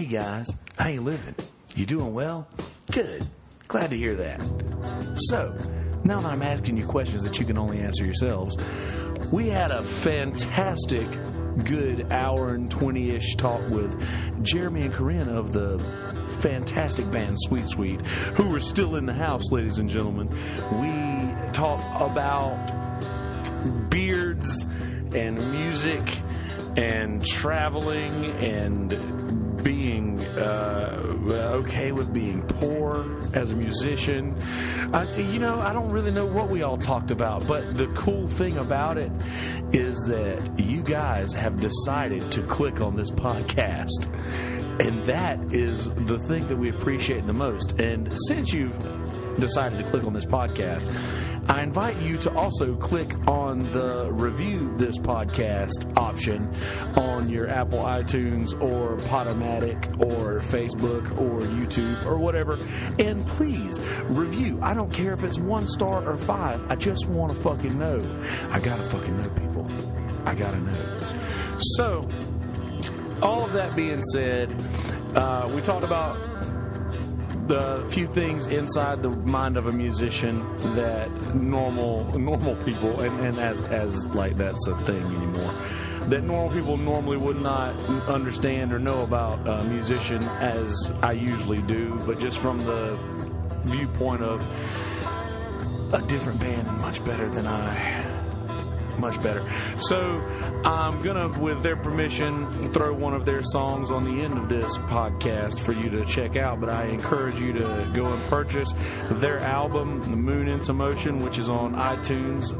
Hey guys, how you living? You doing well? Good. Glad to hear that. So, now that I'm asking you questions that you can only answer yourselves, we had a fantastic, good hour and 20 ish talk with Jeremy and Corinne of the fantastic band Sweet Sweet, who are still in the house, ladies and gentlemen. We talk about beards and music and traveling and uh, okay with being poor as a musician. I, you know, I don't really know what we all talked about, but the cool thing about it is that you guys have decided to click on this podcast. And that is the thing that we appreciate the most. And since you've decided to click on this podcast, I invite you to also click on the review this podcast option on your Apple iTunes or Podomatic or Facebook or YouTube or whatever. And please review. I don't care if it's one star or five. I just want to fucking know. I gotta fucking know, people. I gotta know. So, all of that being said, uh, we talked about the few things inside the mind of a musician that normal normal people and, and as as like that's a thing anymore that normal people normally would not understand or know about a musician as I usually do, but just from the viewpoint of a different band and much better than I much better. So I'm gonna, with their permission, throw one of their songs on the end of this podcast for you to check out. But I encourage you to go and purchase their album, "The Moon into Motion," which is on iTunes.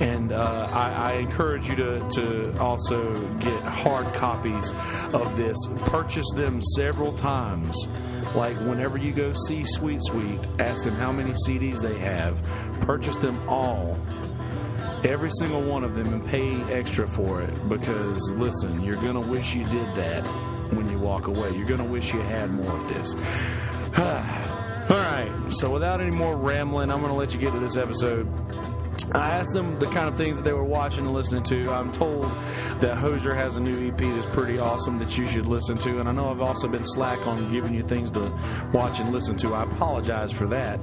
And uh, I, I encourage you to, to also get hard copies of this. Purchase them several times. Like whenever you go see Sweet Sweet, ask them how many CDs they have. Purchase them all every single one of them and pay extra for it because listen you're gonna wish you did that when you walk away. You're gonna wish you had more of this. All right. So without any more rambling i'm gonna let you get to this episode I asked them the kind of things that they were watching and listening to. I'm told that Hozier has a new EP that's pretty awesome that you should listen to. And I know I've also been slack on giving you things to watch and listen to. I apologize for that.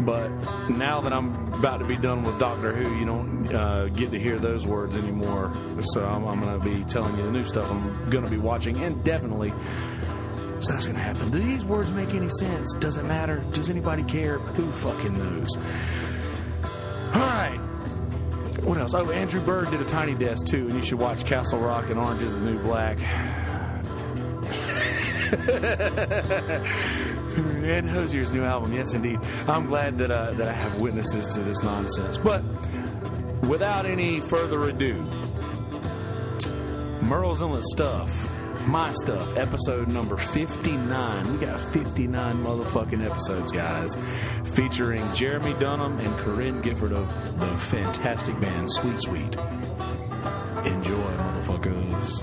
But now that I'm about to be done with Doctor Who, you don't uh, get to hear those words anymore. So I'm, I'm going to be telling you the new stuff I'm going to be watching and definitely. So that's going to happen. Do these words make any sense? Does it matter? Does anybody care? Who fucking knows? All right. What else? Oh, Andrew Bird did a Tiny Desk too, and you should watch Castle Rock and Orange is the New Black. and Hozier's new album, yes, indeed. I'm glad that uh, that I have witnesses to this nonsense. But without any further ado, Murrells Inlet stuff my Stuff, episode number 59. We got 59 motherfucking episodes, guys, featuring Jeremy Dunham and Corinne Gifford of the fantastic band Sweet Sweet. Enjoy, motherfuckers.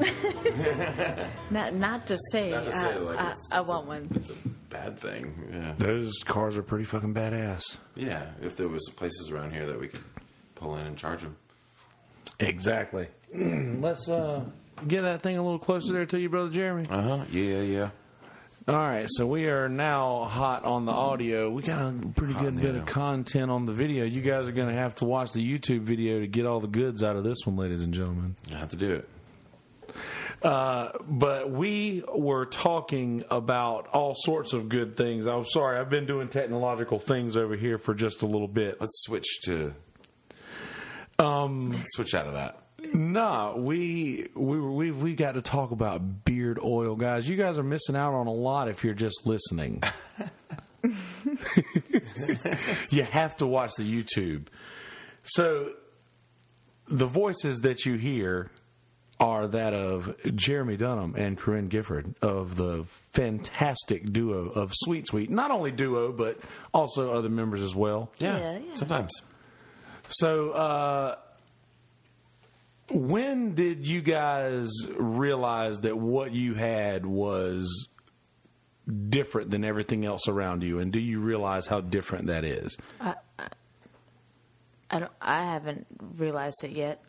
Not, not to say, I want one. Not to say, I, like, I, it's- I it's a- want one. It's a bad thing. Yeah. Those cars are pretty fucking badass. Yeah. If there was places around here that we could pull in and charge them. Exactly. Let's uh, get that thing a little closer there to you, brother Jeremy. Uh huh. Yeah. Yeah. All right, so we are now hot on the audio. We got a pretty Hot good bit of content on the video. You guys are going to have to watch the YouTube video to get all the goods out of this one, ladies and gentlemen. You have to do it. Uh, but we were talking about all sorts of good things. I'm sorry, I've been doing technological things over here for just a little bit. Let's switch to. Um, Switch out of that. Nah, we we we we got to talk about beard oil, guys. You guys are missing out on a lot if you're just listening. you have to watch the YouTube. So the voices that you hear are that of Jeremy Dunham and Corinne Gifford of the fantastic duo of Sweet Sweet. Not only duo, but also other members as well. Yeah. Yeah, yeah. Sometimes. So, uh, when did you guys realize that what you had was different than everything else around you? And do you realize how different that is? I don't. I haven't realized it yet.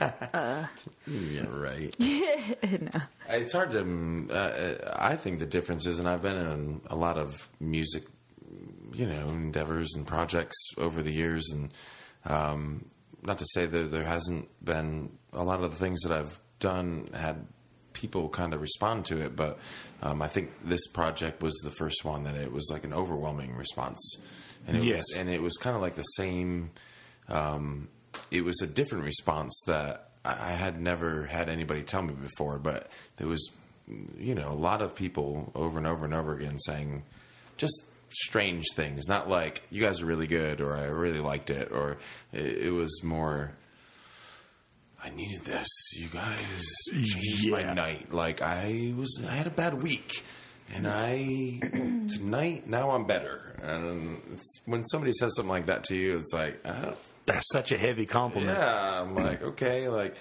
Yeah, right. no. It's hard to. mm, Uh, I think the difference is, and I've been in a lot of music, you know, endeavors and projects over the years, and um, not to say that there hasn't been a lot of the things that I've done had people kind of respond to it, but um, I think this project was the first one that it was like an overwhelming response, and it Yes. was, and it was kind of like the same um, it was a different response that I I had never had anybody tell me before, but there was, you know, a lot of people over and over and over again saying just strange things, not like you guys are really good or I really liked it, or it, it was more. I needed this. You guys changed Yeah. my night. Like I was, I had a bad week, and I tonight now I'm better. And when somebody says something like that to you, it's like, oh, That's such a heavy compliment. yeah, I'm like, okay, like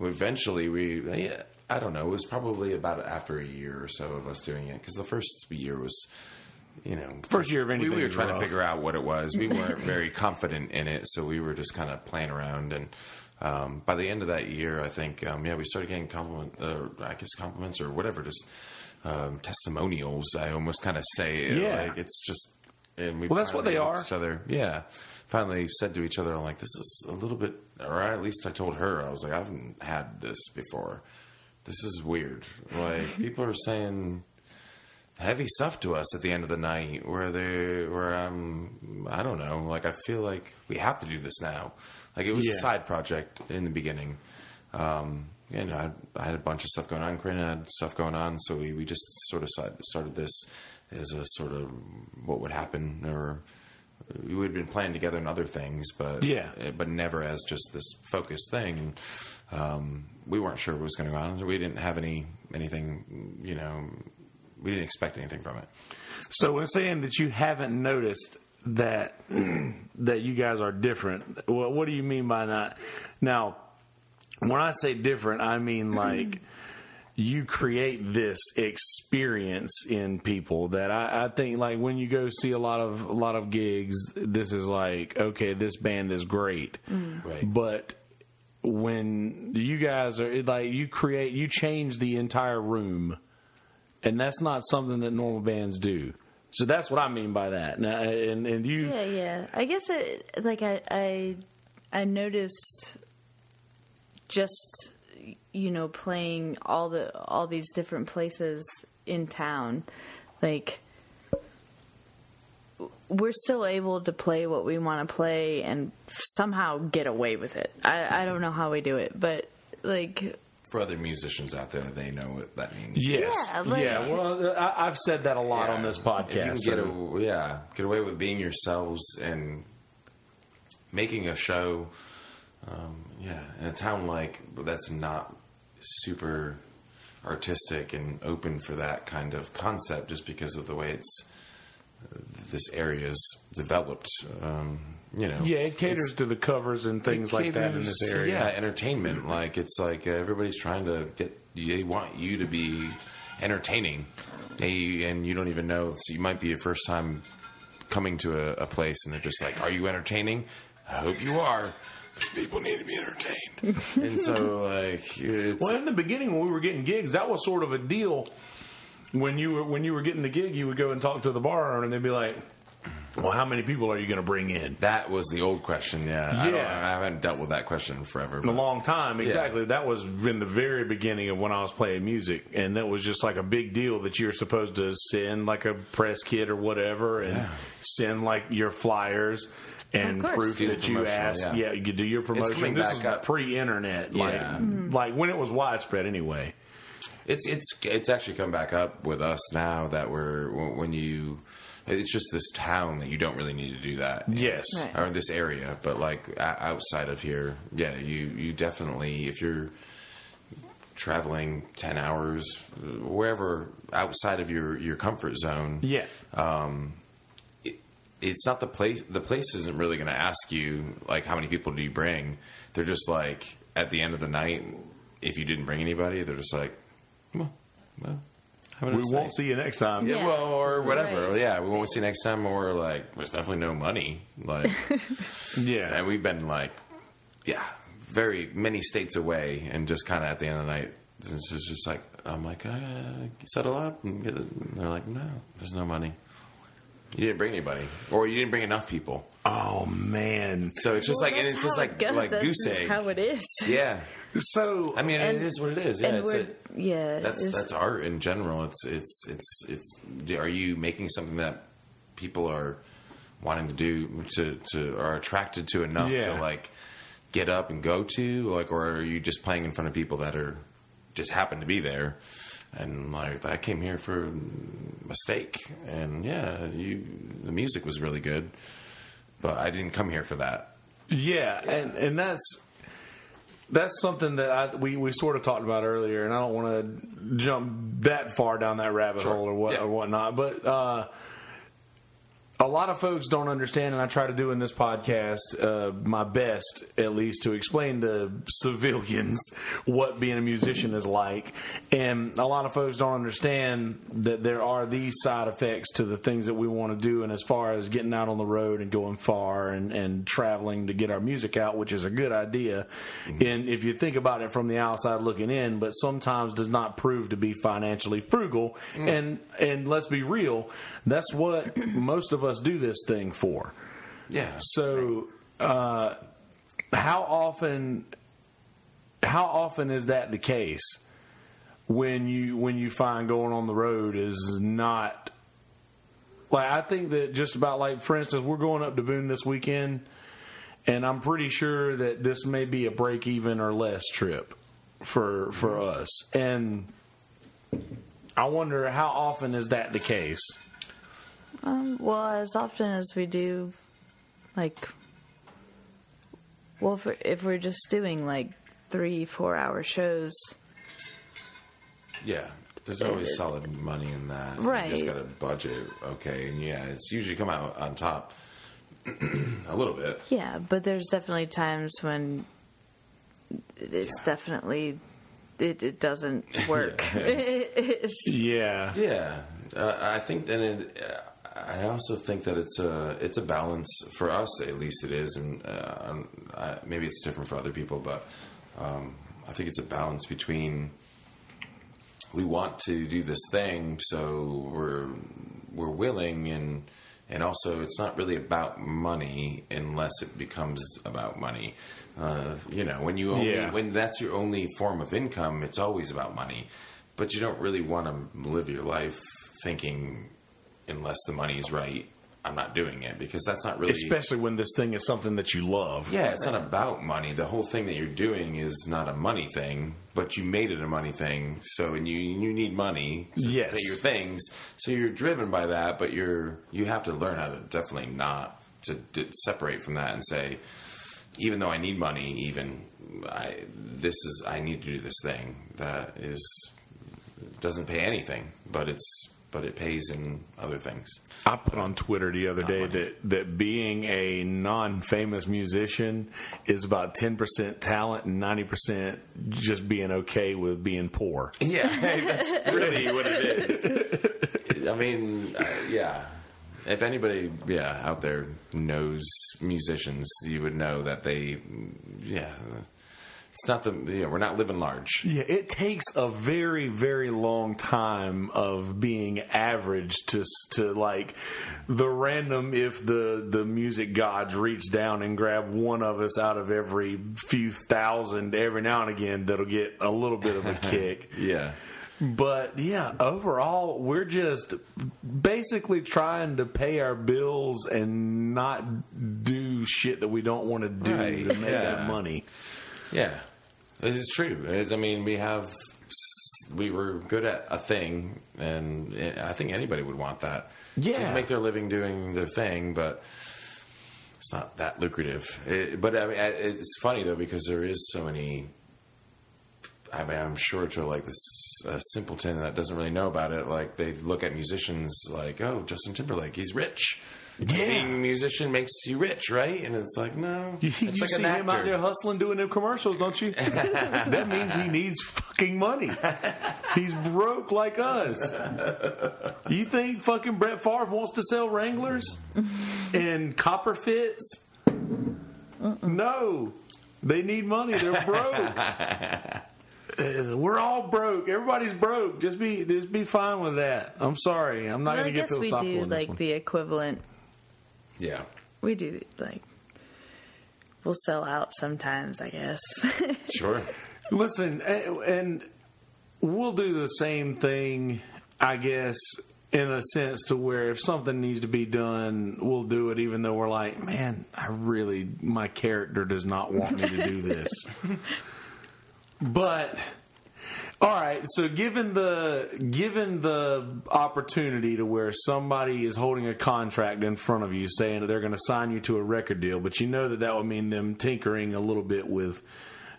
eventually we, yeah, I don't know, it was probably about after a year or so of us doing it because the first year was, you know, First year of we, anything we were trying rough. to figure out what it was. We weren't very confident in it, so we were just kind of playing around. And um, by the end of that year, I think, um, yeah, we started getting compliment, uh, I guess compliments or whatever, just um, testimonials. I almost kind of say, it, Yeah. like it's just. And we Well, that's what they are. Each other, yeah. Finally said to each other, "I'm like, this is a little bit," or at least I told her, I was like, "I haven't had this before. This is weird. Like people are saying heavy stuff to us at the end of the night, where they, where I'm, I don't know. Like I feel like we have to do this now. Like it was Yeah. a side project in the beginning." Um, you know, I, I had a bunch of stuff going on. Corinna had stuff going on, so we, we just sort of started this as a sort of what would happen, or we would have been playing together in other things, but Yeah. eh, but never as just this focused thing. Um, we weren't sure what was going on. We didn't have any anything, you know, we didn't expect anything from it. So when saying that you haven't noticed that that you guys are different, what, what do you mean by that? Now, when I say different, I mean like you create this experience in people that I, I think like when you go see a lot of a lot of gigs, this is like okay, this band is great, mm. Right. but when you guys are like you create you change the entire room and that's not something that normal bands do so that's what i mean by that now and and you Yeah, yeah. I guess it like I I I noticed just you know playing all the all these different places in town like we're still able to play what we want to play and somehow get away with it. I I don't know how we do it, but like For other musicians out there, they know what that means. yes Yeah, like- yeah well I, i've said that a lot on this If podcast you can get so- a, yeah, get away with being yourselves and making a show. Um, yeah, in a town like that's not super artistic and open for that kind of concept, just because of the way it's this area's developed. Um, you know, yeah it caters to the covers and things like that in this area Yeah, entertainment. Like it's like uh, everybody's trying to get. They want you to be entertaining, they, and you don't even know. So you might be your first time coming to a, a place, and they're just like, "Are you entertaining? I hope you are." Because people need to be entertained, and so like well in the beginning when we were getting gigs that was sort of a deal when you were when you were getting the gig you would go and talk to the bar owner and they'd be like well how many people are you going to bring in that was the old question. Yeah, I, don't, Yeah. I haven't dealt with that question forever. in a long time. Exactly. That was in the very beginning of when I was playing music, and that was just like a big deal that you're supposed to send like a press kit or whatever, and Yeah. send like your flyers and proof Do that you asked. yeah. Yeah. you do your promotion. coming This back is up. pre-internet, Yeah. like like when it was widespread anyway. It's it's it's actually come back up with us now that we're when you it's just this town that you don't really need to do that. Yes. Right. Or this area, but like o- outside of here, yeah, you you definitely if you're traveling 10 hours wherever outside of your your comfort zone Yeah. Um, it's not the place the place isn't really going to ask you like how many people do you bring they're just like at the end of the night if you didn't bring anybody they're just like well, well Have a we nice won't see you next time. Yeah, Yeah. well, or whatever. Right. Yeah, we won't see you next time, or like, there's definitely no money. Like, Yeah. and we've been like, yeah, very many states away, and just kind of at the end of the night, it's just, just like, I'm like, uh, settle up, and get it. And they're like, no, there's no money. You didn't bring anybody, or you didn't bring enough people. Oh man. So it's just Well, like, and it's just how like goes. like That's goose just egg. how it is. yeah, So I mean, And- it is what it is. Yeah, it's a, yeah. that's it's- that's art in general. It's it's it's it's. Are you making something that people are wanting to do to to are attracted to enough Yeah. to like get up and go to like, or are you just playing in front of people that are just happen to be there? And like I came here for a steak, and yeah, you the music was really good, but I didn't come here for that. Yeah, and and that's that's something that I we, we sort of talked about earlier, and I don't want to jump that far down that rabbit Sure. hole or what Yeah. or whatnot, but. uh a lot of folks don't understand, and I try to do in this podcast uh, my best, at least, to explain to civilians what being a musician is like. And a lot of folks don't understand that there are these side effects to the things that we want to do, and as far as getting out on the road and going far and, and traveling to get our music out, which is a good idea. And if you think about it from the outside looking in, but sometimes does not prove to be financially frugal. And and let's be real, that's what most of us do this thing for. Yeah, So, uh, how often, how often is that the case when you when you find going on the road is not like I think that just about like for instance we're going up to Boone this weekend, and I'm pretty sure that this may be a break even or less trip for for us, and I wonder how often is that the case. Um, well, as often as we do, like, well, if we're, if we're just doing like three, four hour shows, Yeah, there's always solid money in that. You Right. just got a budget, okay, and yeah, it's usually come out on top a little bit. yeah, but there's definitely times when it's definitely it, it doesn't work. It's- Yeah. Yeah, uh, I think then it. Uh, I also think that it's a it's a balance for us, at least it is, and uh, I, maybe it's different for other people, but um, I think it's a balance between we want to do this thing, so we're we're willing, and and also it's not really about money unless it becomes about money. Uh, you know, when you only Yeah. when that's your only form of income, it's always about money. But you don't really want to live your life thinking, unless the money's right, I'm not doing it because that's not really. Especially when this thing is something that you love. yeah, it's not about money. The whole thing that you're doing is not a money thing, but you made it a money thing. So, and you you need money to Yes. pay your things. So you're driven by that, but you're you have to learn how to definitely not to, to separate from that and say, even though I need money, even I this is I need to do this thing that is doesn't pay anything, but it's but it pays in other things. I put on Twitter the other day money. that, that being a non famous musician is about 10% talent and 90% just being okay with being poor. Yeah, that's really what it is. I mean, uh, yeah. If anybody, yeah, out there knows musicians, you would know that they, yeah, it's not the, yeah, we're not living large. Yeah, it takes a very, very long time of being average to to like the random. If the the music gods reach down and grab one of us out of every few thousand every now and again, that'll get a little bit of a kick. Yeah. But yeah, overall, we're just basically trying to pay our bills and not do shit that we don't want to do Right, to make yeah. that money. Yeah, it's true. It's, I mean, we have we were good at a thing, and I think anybody would want that. Yeah. to make their living doing their thing, but it's not that lucrative. It, but I mean, it's funny though because there is so many. I mean, I'm sure to like this uh, simpleton that doesn't really know about it, like they look at musicians like, oh, Justin Timberlake, he's rich. Yeah. being a musician makes you rich, right? And it's like no, You, it's you like see an him out there hustling, doing them commercials, don't you? that means he needs fucking money. He's broke like us. You think fucking Brett Favre wants to sell Wranglers and copper fits? No, they need money. They're broke. Uh, we're all broke. Everybody's broke. Just be, just be fine with that. I'm sorry. I'm not Well, going to get guess we philosophical do in this like one. the equivalent. Yeah, We do like. We'll sell out sometimes, I guess. sure. Listen, eh, and we'll do the same thing, I guess, in a sense to where if something needs to be done, we'll do it, even though we're like, man, I really, my character does not want me to do this. but. All right, so given the given the opportunity to where somebody is holding a contract in front of you saying that they're going to sign you to a record deal, but you know that that would mean them tinkering a little bit with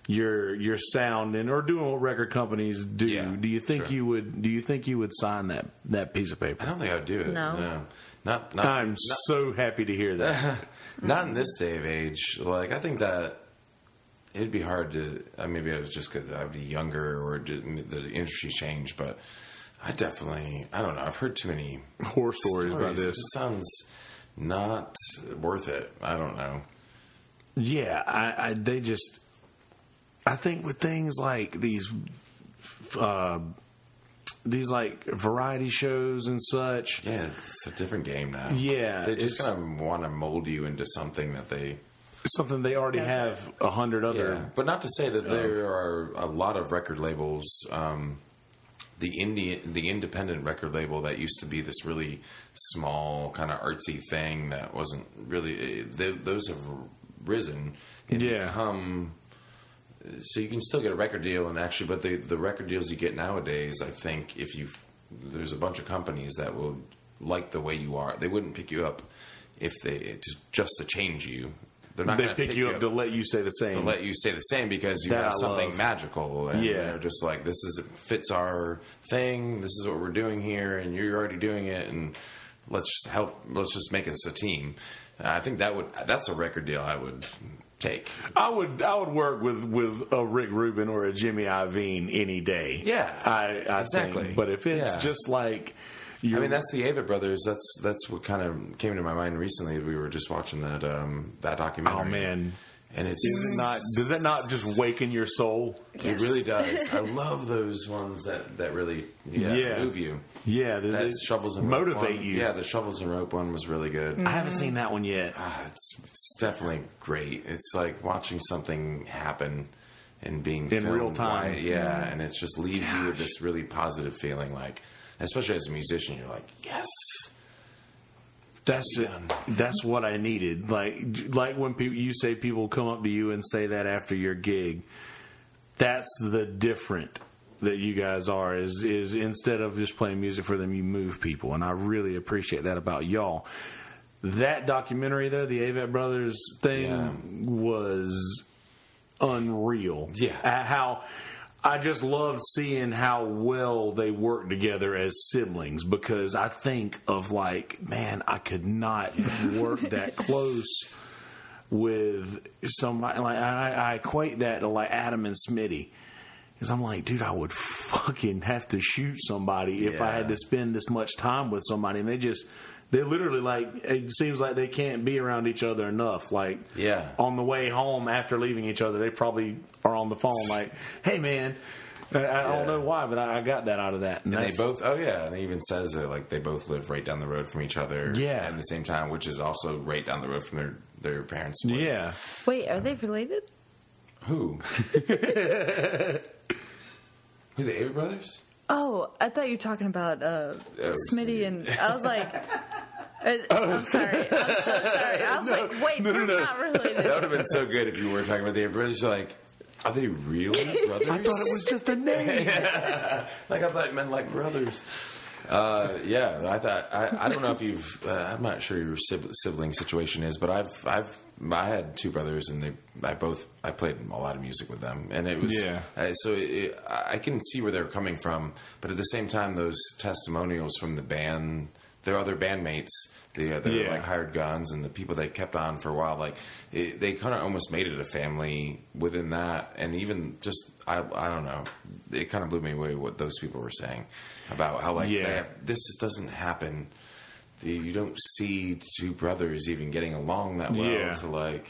your your sound and or doing what record companies do. Yeah, do you think sure. you would do you think you would sign that that piece of paper? I don't think I'd do it. No. Not not I'm not, so happy to hear that. not in this day of age. Like I think that it'd be hard to. Uh, maybe I was just because I'd be younger or just, the industry changed, but I definitely. I don't know. I've heard too many Horror stories about stories. It this. just sounds not worth it. I don't know. Yeah, I, I they just I think with things like these uh these like variety shows and such. Yeah, it's a different game now. Yeah, they just kind of want to mold you into something that they. Something they already have a hundred other Yeah, but not to say that there are a lot of record labels. Um, the indie, the independent record label that used to be this really small kind of artsy thing that wasn't really. They, those have risen and Yeah. become. So you can still get a record deal, and actually, but the the record deals you get nowadays, I think, if you there's a bunch of companies that will like the way you are. They wouldn't pick you up if they it's just to change you. They're not they going pick you up to let you say the same. to let you say the same because you That have something love. magical and Yeah. they're just like this is fits our thing this is what we're doing here and you're already doing it and let's help let's just make us a team i think that would that's a record deal i would take I would I would work with with a Rick Rubin or a Jimmy Iovine any day. Yeah, I, I exactly. Think. But if it's Yeah. just like, you're, I mean, that's the Avett Brothers. That's that's what kind of came to my mind recently. We were just watching that um, that documentary. oh man, and it's is it not? Does that not just waken your soul? It really does. I love those ones that that really yeah, Yeah. move you. Yeah, they- That they shovels and rope motivate one- you. Yeah, the shovels and rope one was really good. I haven't seen that one yet. Ah, it's, it's definitely great. It's like watching something happen and being In real time. while- yeah, and it just leaves you with this really positive feeling. Like, especially as a musician, you're like, yes, That's done. That's what I needed. Like like when people you say people come up to you and say that after your gig. That's the different that you guys are is is instead of just playing music for them, you move people, and I really appreciate that about y'all. That documentary though, the Avett Brothers thing Yeah. was unreal. Yeah. How I just love seeing how well they work together as siblings because I think of like, man, I could not work that close with somebody like I, I equate that to like Adam and Smitty. Because I'm like, dude, I would fucking have to shoot somebody if I had to spend this much time with somebody, and they just, they literally like, it seems like they can't be around each other enough. Like, Yeah. on the way home after leaving each other, they probably are on the phone like, hey man, I, I Yeah. don't know why, but I, I got that out of that. And they both, oh yeah, and it even says that like they both live right down the road from each other. Yeah. at the same time, which is also right down the road from their their parents' place. yeah. Wait, are they related? who? who the Avett Brothers? Oh, I thought you were talking about uh, Oh, Smitty and I was like, I'm sorry, I'm so sorry. I was like, wait, no, no, they're no. not related. That would have been so good if you were talking about the Avett Brothers. You're like, are they really brothers? I thought it was just a name. like I thought it meant like brothers. Uh, yeah, I thought I, I don't know if you've uh, I'm not sure your sibling situation is, but I've I've I had two brothers and they I both I played a lot of music with them and it was Yeah. uh, so it, I can see where they're coming from, but at the same time those testimonials from the band their other bandmates, the uh, other Yeah. like hired guns, and the people they kept on for a while. Like it, they kind of almost made it a family within that, and even just I I don't know, it kind of blew me away what those people were saying about how like Yeah. have- this just doesn't happen. The, you don't see two brothers even getting along that well Yeah. to like.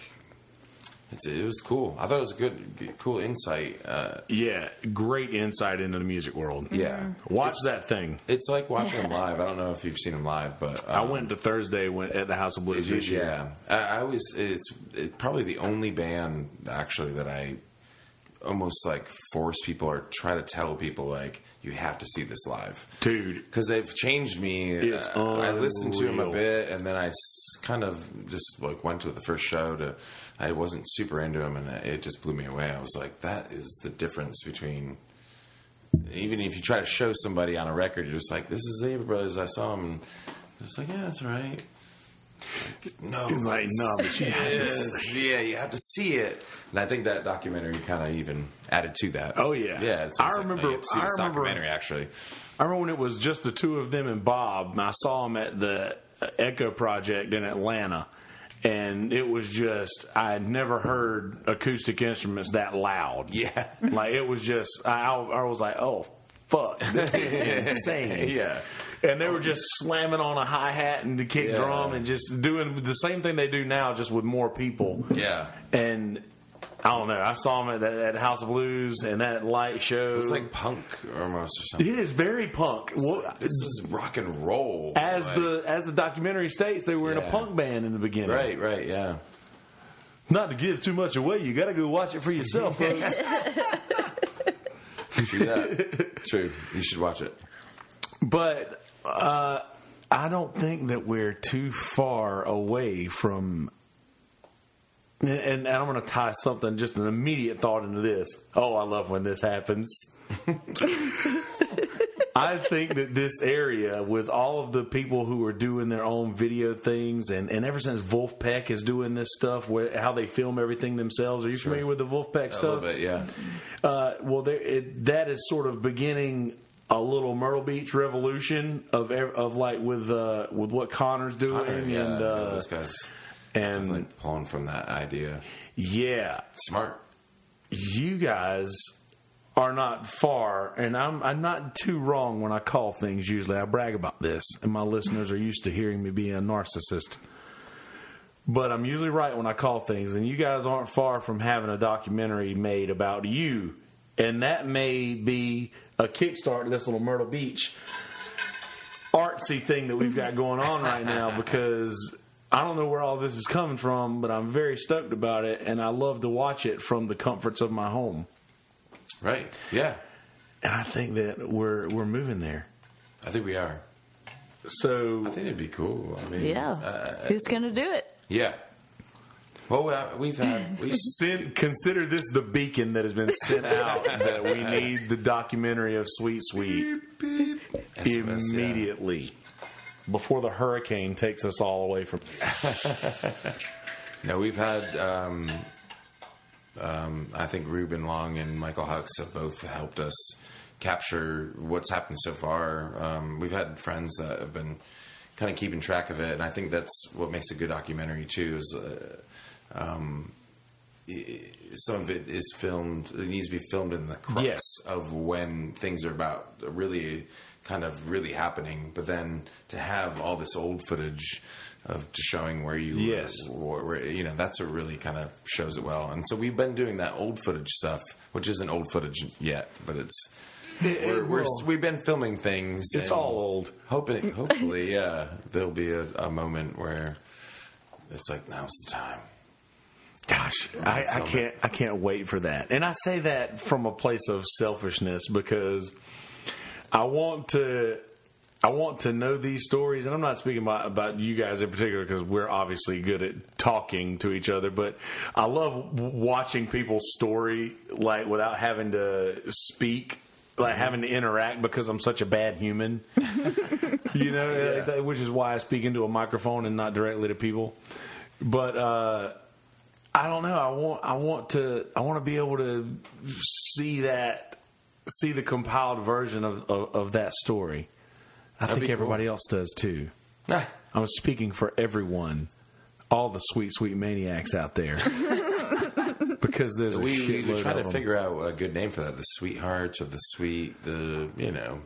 It's, it was cool. I thought it was a good, good- cool insight. Uh, Yeah, great insight into the music world. yeah, Watch It's- that thing. It's like watching them live. I don't know if you've seen them live, but I um, went to Thursday when, at the House of Blues Did this you? year. Yeah, I, I was. It's it, probably the only band actually that I almost like force people or try to tell people like you have to see this live Dude, because they've changed me. It's Uh, I listened to them a bit, and then I s- kind of just like went to the first show. To I wasn't super into them, and it just blew me away. I was like, that is the difference between. Even if you try to show somebody on a record, you're just like, "This is the Avett Brothers." I saw them, and it's like, "Yeah, that's right." Like, no, It's like, no, but you had to Yes, yeah, you have to see it, and I think that documentary kind of even added to that. Oh, yeah. yeah. It's I almost like, no, remember- you see I this remember- documentary actually. I remember when it was just the two of them and Bob. and I saw them at the Echo Project in Atlanta, and it was just I had never heard acoustic instruments that loud. Yeah. like it was just I, I was like, oh fuck, this is insane. Yeah. And they were just slamming on a hi hat and the kick Yeah. drum and just doing the same thing they do now, just with more people. Yeah. And I don't know. I saw them at, that, at House of Blues and that light show. It was like punk almost or something. it is very punk. Well, This is rock and roll. as like- the as the documentary states, they were in a punk band in the beginning. right, right, yeah. Not to give too much away, you got to go watch it for yourself, folks. True that. True. You should watch it. but uh, I don't think that we're too far away from. And, and I'm going to tie something, just an immediate thought into this. Oh, I love when this happens. I think that this area, with all of the people who are doing their own video things, and, and ever since Wolfpack is doing this stuff, where how they film everything themselves. Are you familiar with the Wolfpack A stuff? little bit, yeah. Uh, well, there, it, that is sort of beginning a little Myrtle Beach revolution of of like with uh, with what Connor's doing Connor, yeah, and uh, those guys and definitely pulling from that idea. yeah, Smart. you guys are not far, and I'm I'm not too wrong when I call things. Usually, I brag about this, and my listeners are used to hearing me being a narcissist. But I'm usually right when I call things, and you guys aren't far from having a documentary made about you, and that may be a kickstart to this little Myrtle Beach artsy thing that we've got going on right now because I don't know where all this is coming from, but I'm very stoked about it, and I love to watch it from the comforts of my home. Right. Yeah. And I think that we're we're moving there. I think we are. So I think it'd be cool. I mean, Yeah. uh, Who's going to do it? yeah. Well, we've had we send, consider this the beacon that has been sent out that we need the documentary of Sweet Sweet SMS, yeah. immediately before the hurricane takes us all away from. No, we've had. Um, um, I think Ruben Long and Michael Hux have both helped us capture what's happened so far. Um, we've had friends that have been kind of keeping track of it, and I think that's what makes a good documentary too. Is uh, um, some of it is filmed. It needs to be filmed in the crux Yes. of when things are about really kind of really happening. But then to have all this old footage of just showing where you Yes. where, where, you know that's what really kind of shows it well. And so we've been doing that old footage stuff, which isn't old footage yet, but it's. We're, we're, will. we've been filming things. It's all old. Hoping, hopefully, yeah, there'll be a, a moment where it's like now's the time. Gosh, I, I can't. I can't wait for that. And I say that from a place of selfishness because I want to. I want to know these stories, and I'm not speaking about, about you guys in particular because we're obviously good at talking to each other. But I love watching people's story, like without having to speak, like having to interact because I'm such a bad human. you know, Yeah. which is why I speak into a microphone and not directly to people. But uh, I don't know. I want I want to I want to be able to see that see the compiled version of of, of that story. I That'd think everybody else does too. Ah, I was speaking for everyone, all the sweet, sweet maniacs out there. because there's we, we shitload were trying of to figure out a good name for that. The sweethearts or the sweet, the you know,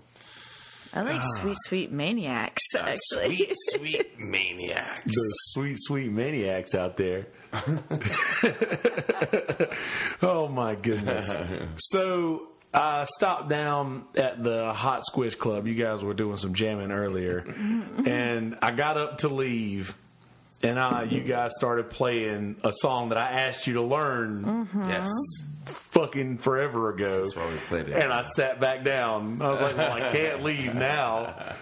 I like ah. sweet, sweet maniacs. Ah, actually, sweet, sweet maniacs. those sweet, sweet maniacs out there. oh my goodness! So I stopped down at the Hot Squish Club. You guys were doing some jamming earlier, mm-hmm. and I got up to leave. And I, you guys started playing a song that I asked you to learn mm-hmm. Yes, fucking forever ago. that's why we played it. And I sat back down. I was like, well, I can't leave now.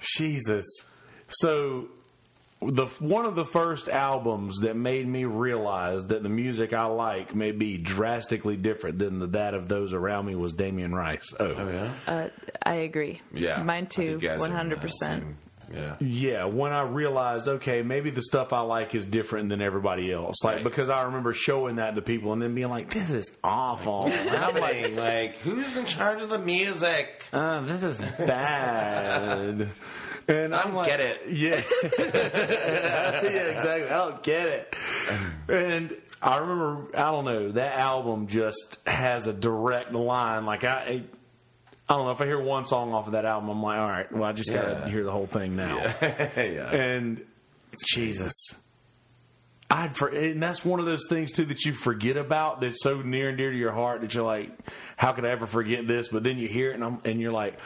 Jesus. So the one of the first albums that made me realize that the music I like may be drastically different than the, that of those around me was Damien Rice. Oh, oh yeah, uh, I agree. yeah. mine too. think you guys are One in hundred that percent. Same- Yeah, Yeah, when I realized, okay, maybe the stuff I like is different than everybody else. Like Right. because I remember showing that to people and then being like, "This is awful." And I'm like, like, like, who's in charge of the music? uh, "This is bad." And I I'm don't like, get it. Yeah, yeah, exactly. I don't get it. And I remember, I don't know, that album just has a direct line. Like I. I don't know if I hear one song off of that album, I'm like, all right, well, I just got to Yeah. hear the whole thing now. yeah, And Jesus, I'd for, and that's one of those things too that you forget about that's so near and dear to your heart that you're like, how could I ever forget this? But then you hear it and, I'm, and you're like,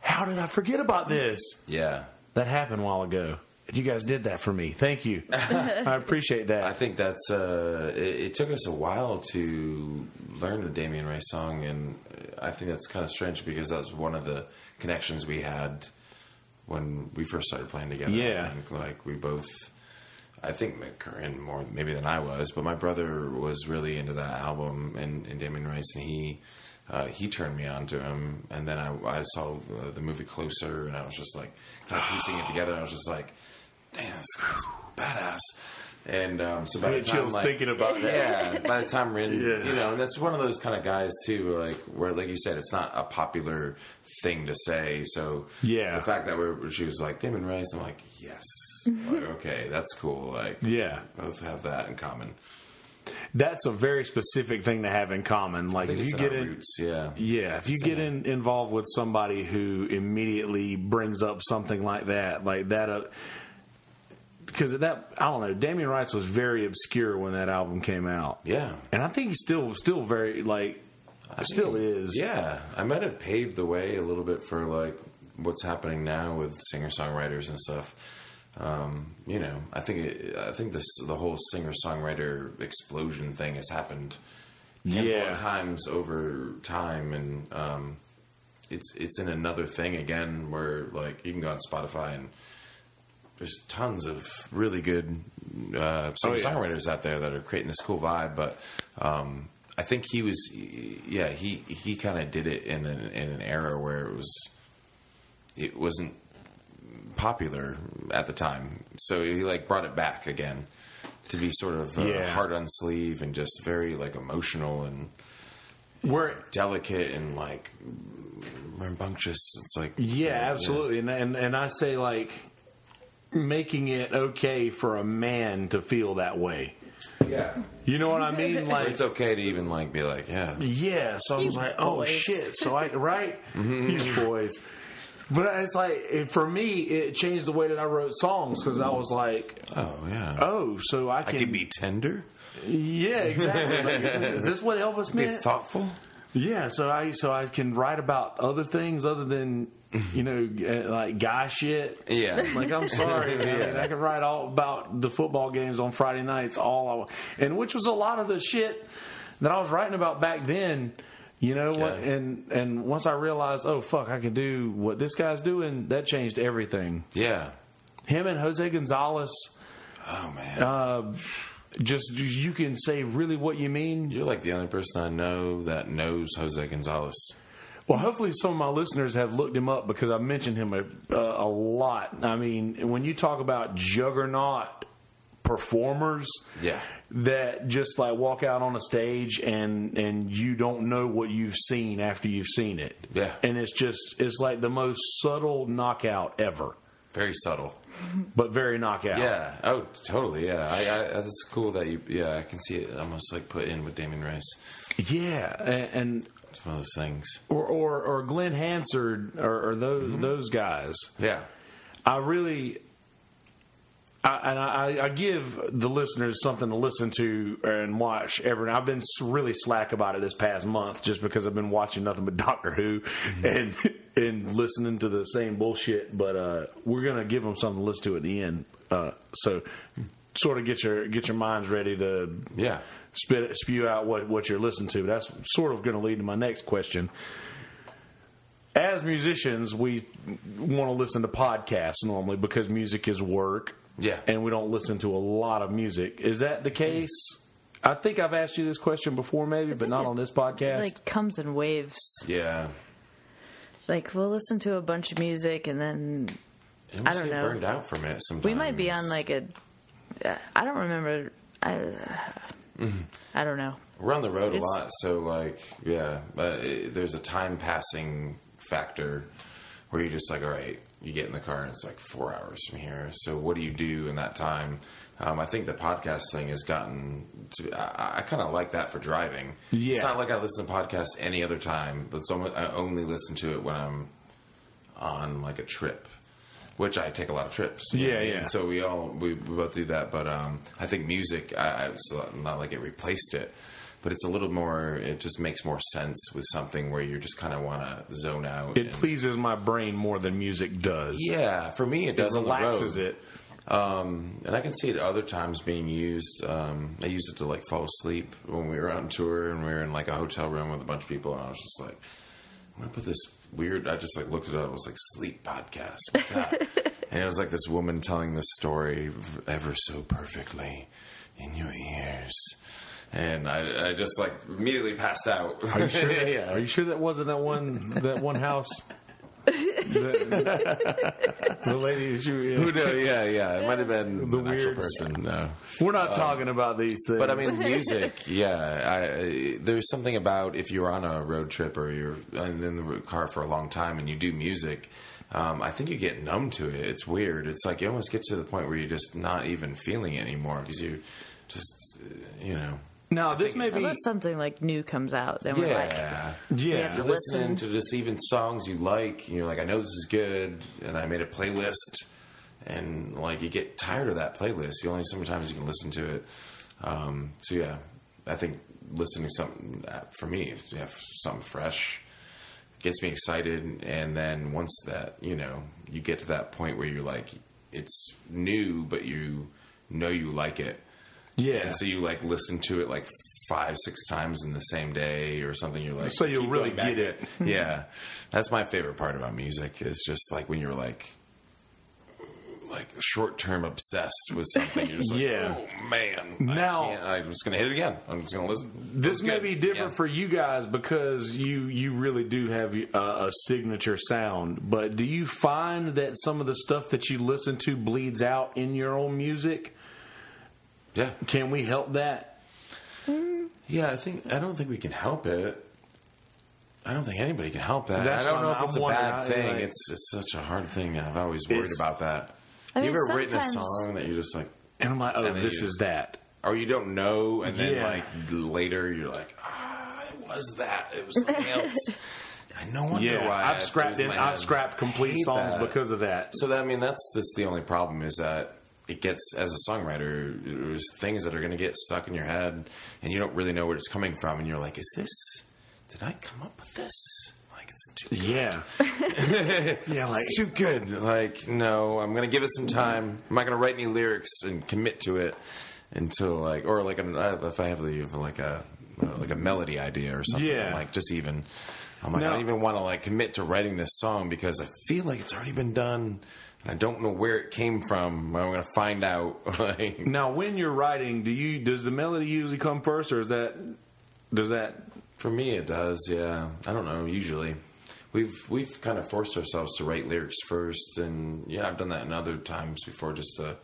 how did I forget about this? yeah. That happened a while ago. You guys did that for me. Thank you. I appreciate that. I think that's uh, it, it took us a while to learn the Damien Rice song, and I think that's kind of strange because that was one of the connections we had when we first started playing together. Yeah. I think, like we both. I think Corinne more maybe than I was, but my brother was really into that album and, and Damien Rice, and he uh, he turned me on to him. And then I, I saw uh, the movie Closer, and I was just like kind of piecing it together. And I was just like, "Damn, this guy's badass." And um, so by I the time, chills like, thinking about that. yeah, by the time we're in, Yeah. you know, and that's one of those kind of guys too, like where, like you said, it's not a popular thing to say. So Yeah. the fact that we're, she was like Damien Rice, I'm like, yes, like, okay, that's cool. Like, Yeah. both have that in common. That's a very specific thing to have in common. Like if you in get in, roots, yeah, Yeah, if you get in, involved with somebody who immediately brings up something like that, like that, uh, because that I don't know, Damien Rice was very obscure when that album came out, yeah. and I think he's still still very like still is. Yeah, I might have paved the way a little bit for like what's happening now with singer songwriters and stuff. Um, you know, I think it, I think this the whole singer songwriter explosion thing has happened Yeah. times over time, and um, it's it's in another thing again where like you can go on Spotify and there's tons of really good uh, Oh, yeah. songwriters out there that are creating this cool vibe. But um, I think he was, yeah, he he kind of did it in an, in an era where it was it wasn't popular at the time, so he like brought it back again to be sort of uh, Yeah. hard on sleeve and just very like emotional and Where delicate and like rambunctious. It's like yeah, absolutely, and and and I say like making it okay for a man to feel that way. yeah. You know what I mean? Like It's okay to even like be like, yeah, Yeah, so I was You like, oh boys. shit. So I right, mm-hmm. you boys. But it's like it, for me, it changed the way that I wrote songs because I was like, oh yeah. oh, so I I can be tender, yeah, exactly. Like, is, this, is this what Elvis be meant? thoughtful. Yeah, so I so I can write about other things other than you know uh, like guy shit. Yeah. Like I'm sorry. Yeah. I could write all about the football games on Friday nights, all I, and which was a lot of the shit that I was writing about back then. You know what? Yeah. And and once I realized, oh fuck, I can do what this guy's doing. That changed everything. Yeah. Him and Jose Gonzalez, Oh man. uh, just you can say really what you mean. You're like the only person I know that knows Jose Gonzalez. Well, hopefully, some of my listeners have looked him up because I've mentioned him a, uh, a lot. I mean, when you talk about juggernaut performers, Yeah. that just like walk out on a stage and and you don't know what you've seen after you've seen it. Yeah. and it's just it's like the most subtle knockout ever. very subtle. but very knockout. Yeah. Oh, totally. Yeah. I, I, that's cool that you. Yeah, I can see it almost like put in with Damien Rice. yeah, and, and It's one of those things. or or, or Glen Hansard or, or those those guys. Yeah. I really, I, and I, I give the listeners something to listen to and watch every. I've been really slack about it this past month, just because I've been watching nothing but Doctor Who and and listening to the same bullshit. But uh, we're gonna give them something to listen to at the end. Uh, so, sort of get your get your minds ready to Yeah. Spit spew out what what you're listening to. That's sort of going to lead to my next question. As musicians, we want to listen to podcasts normally because music is work. Yeah. And we don't listen to a lot of music. Is that the case? I think I've asked you this question before, maybe, but not it, on this podcast. like comes in waves. Yeah. Like we'll listen to a bunch of music and then I don't know. burned out from it sometimes. we might be on like a. uh, don't remember. I, Mm-hmm. I don't know. We're on the road a lot, so like, yeah, but it, there's a time passing factor where you're just like, all right, you get in the car and it's like four hours from here. So what do you do in that time? Um, I think the podcast thing has gotten to. I, I kind of like that for driving. Yeah. it's not like I listen to podcasts any other time, but it's almost, I only listen to it when I'm on like a trip. Which I take a lot of trips. know Yeah, yeah. So we all we, we both do that, but um, I think music. I, I was not like it replaced it, but it's a little more. It just makes more sense with something where you just kind of want to zone out. it and- pleases my brain more than music does. yeah, for me it It does. the relaxes it. Um, and I can see it other times being used. Um, I used it to like fall asleep when we were on tour and we were in like a hotel room with a bunch of people, and I was just like, I'm gonna put this weird. I just like looked it up. It was like sleep podcast. What's that? and it was like this woman telling this story ever so perfectly in your ears. And I, I just like immediately passed out. Are you sure? That, Are you sure that wasn't that one that one house? The, the lady, she, Who knows? Yeah, yeah. It might have been The an actual weirds. person. No. We're not talking about these things. But I mean, music. Yeah, I, there's something about if you're on a road trip or you're in the car for a long time and you do music. Um, I think you get numb to it. It's weird. It's like you almost get to the point where you're just not even feeling it anymore because you just, uh, you know. Now this may be, Unless something like new comes out, then we're like, Yeah. yeah. have You're to listening listen. to just even songs you like, and you're like, I know this is good, and I made a playlist, and like you get tired of that playlist. You only sometimes you can listen to it. Um, so yeah, I think listening to something uh, for me, is, yeah, something fresh gets me excited, and then once that you know you get to that point where you're like, it's new, but you know you like it. Yeah. And so you like listen to it like five, six times in the same day or something. You're like, So you'll really get it. yeah, that's my favorite part about music is just like when you're like, like short term obsessed with something. You're just like, Yeah. oh man, Now- I I'm just gonna hit it again. I'm just gonna listen. This may good. be different Yeah. for you guys because you you really do have a, a signature sound. But do you find that some of the stuff that you listen to bleeds out in your own music? Yeah, Can we help that? yeah. I think I don't think we can help it. I don't think anybody can help that. That's I don't what know I'm- if it's a I'm bad wondering, thing. like- it's it's such a hard thing. I've always worried It's- about that. I you mean, ever written a sometimes- song that you're just like, And I'm like, oh, And then this you- is that. or you don't know, and then Yeah. like later you're like, ah, it was that. It was something else. I no wonder Yeah, why I I've scrapped lose in, my I've scrapped I complete hate songs that. because of that. So that, I mean, that's that's the only problem is that it gets as a songwriter, there's things that are going to get stuck in your head, and you don't really know where it's coming from, and you're like, is this? Did I come up with this? Like it's too good. Yeah, yeah, like It's too good. Like, no, I'm gonna give it some time. I'm not gonna write any lyrics and commit to it until like, or like, an, uh, if I have the like a like a melody idea or something. Yeah. Like, just even. I'm like, I don't even want to like commit to writing this song because I feel like it's already been done, I don't know where it came from. I'm gonna find out. now when you're writing, do you does the melody usually come first, or is that does that? For me, it does. Yeah, I don't know. Usually, we've we've kind of forced ourselves to write lyrics first, and yeah, I've done that in other times before, just to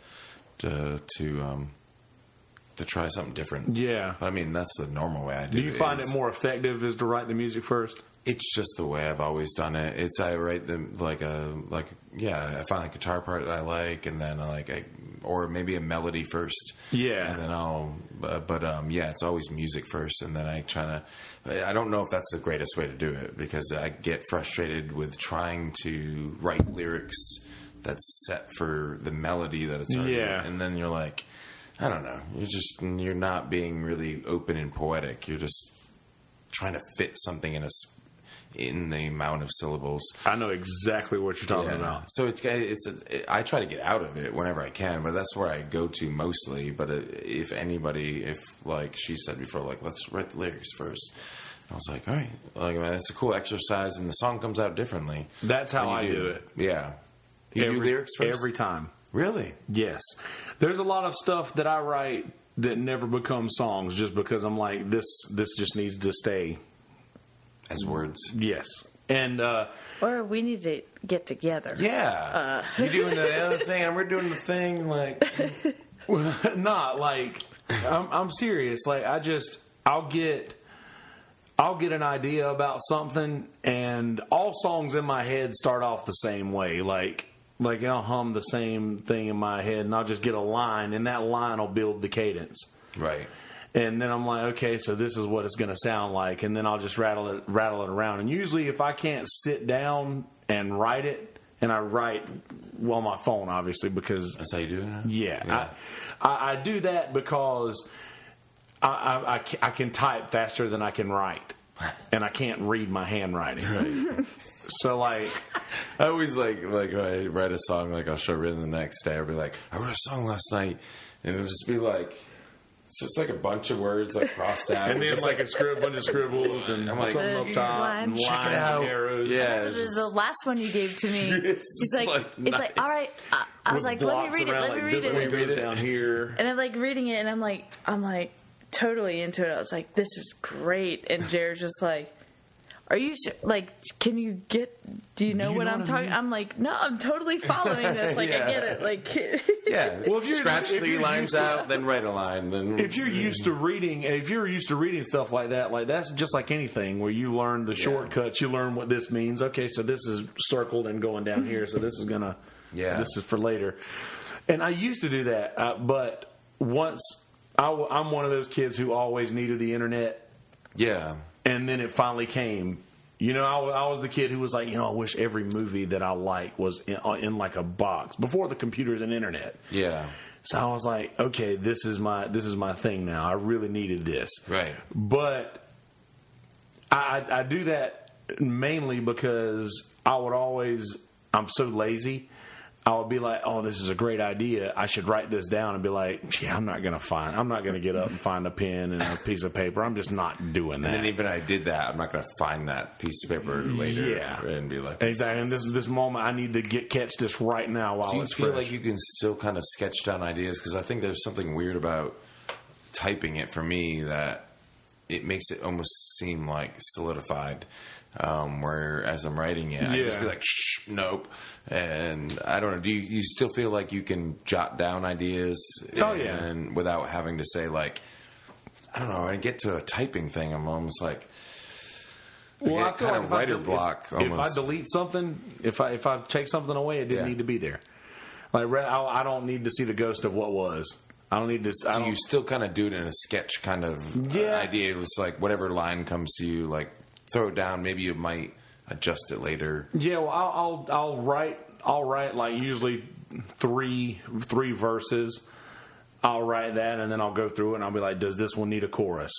to, to um, to try something different. Yeah. But I mean, that's the normal way I do. Do you find is- it more effective is to write the music first? It's just the way I've always done it. It's I write them like a like yeah. I find a guitar part that I like, and then I like I, or maybe a melody first. Yeah. and then I'll. But, but um, yeah, it's always music first, and then I try to. I don't know if that's the greatest way to do it because I get frustrated with trying to write lyrics that's set for the melody that it's already Yeah. and then you're like, I don't know. You're just you're not being really open and poetic. You're just trying to fit something in a in the amount of syllables. I know exactly what you're talking Yeah. about. So it's it's a, I try to get out of it whenever I can, but that's where I go to mostly. But uh, if anybody, if like she said before, like let's write the lyrics first. I was like, all right, like man, it's a cool exercise, and the song comes out differently. That's how I do it. Yeah, you every, do lyrics first every time. Really? Yes. There's a lot of stuff that I write that never becomes songs just because I'm like this this just needs to stay. As words? Yes. And uh Or we need to get together. Yeah. you're doing the other thing, and we're doing the thing. Like, not like I'm, I'm serious. Like I just I'll get I'll get an idea about something, and all songs in my head start off the same way. Like like I'll hum the same thing in my head, and I'll just get a line, and that line will build the cadence. right? And then I'm like, okay, so this is what it's going to sound like, and then I'll just rattle it, rattle it around. And usually, if I can't sit down and write it, and I write well my phone, obviously, because That's how you do it. Now? yeah, I, I, I do that because I, I, I, can type faster than I can write, and I can't read my handwriting. So like, I always like like when I write a song like I'll show written the next day. I'll be like, I wrote a song last night, and it'll just be like, it's just like a bunch of words like crossed out, and then just like a scribble, bunch of scribbles and I'm like, something uh, up top, Line. and Check check lines it out. arrows. Yeah, The, it's just- the last one you gave to me, It's he's like, like it's like, all right. I, I was like, let me blocks read it. around Let me read this one it. Read goes it. down here. And I'm like reading it, and I'm like, I'm like totally into it. I was like, this is great. And Jared's just like, are you sure? Like, can you get? Do you know you what know I'm what I talking? mean? I'm like, no, I'm totally following this. Like, Yeah. I get it. Like, yeah. Well, if you're- scratch if three you're lines to- out, then write a line. Then if you're used to reading, if you're used to reading stuff like that, like that's just like anything where you learn the shortcuts, you learn what this means. Okay, so this is circled and going down here, so this is gonna, Yeah. this is for later. And I used to do that, uh, but once I, i'm one of those kids who always needed the internet, yeah, and then it finally came. You know, I, I was the kid who was like, you know, I wish every movie that I like was in, uh, in like a box before the computers and internet. yeah, So I was like, okay, this is my this is my thing now. I really needed this. right. But I, I do that mainly because I would always I'm so lazy. I would be like, "Oh, this is a great idea. I should write this down." And be like, "Yeah, I'm not gonna find. I'm not gonna get up and find a pen and a piece of paper. I'm just not doing that." And then even I did that, I'm not going to find that piece of paper later Yeah. and be like, exactly. And this this moment, I need to get catch this right now while Do you it's feel fresh. like you can still kind of sketch down ideas? Because I think there's something weird about typing it for me that it makes it almost seem like solidified. Um, where as I'm writing it, I just be like, Shh, nope. And I don't know. Do you, you still feel like you can jot down ideas? Oh, yeah. And without having to say like, I don't know. When I get to a typing thing, I'm almost like, Well, get kind of if I writer del- block If, if I delete something, if I if I take something away, it didn't Yeah. need to be there. Like I, I don't need to see the ghost of what was. I don't need to. I So you still kind of do it in a sketch kind of uh, Yeah. idea. It's like whatever line comes to you, like throw it down. Maybe you might adjust it later. yeah, well, I'll, I'll I'll write I'll write like usually three three verses. I'll write that and then I'll go through it and I'll be like, does this one need a chorus?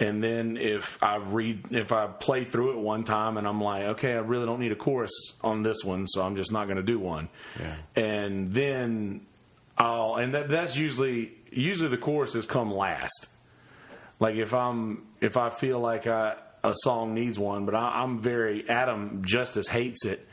And then if I read if I play through it one time and I'm like, okay, I really don't need a chorus on this one, so I'm just not going to do one. Yeah. And then I'll and that, that's usually usually the choruses come last. Like if I'm if I feel like I, a song needs one, but I, I'm very Adam Justice hates it,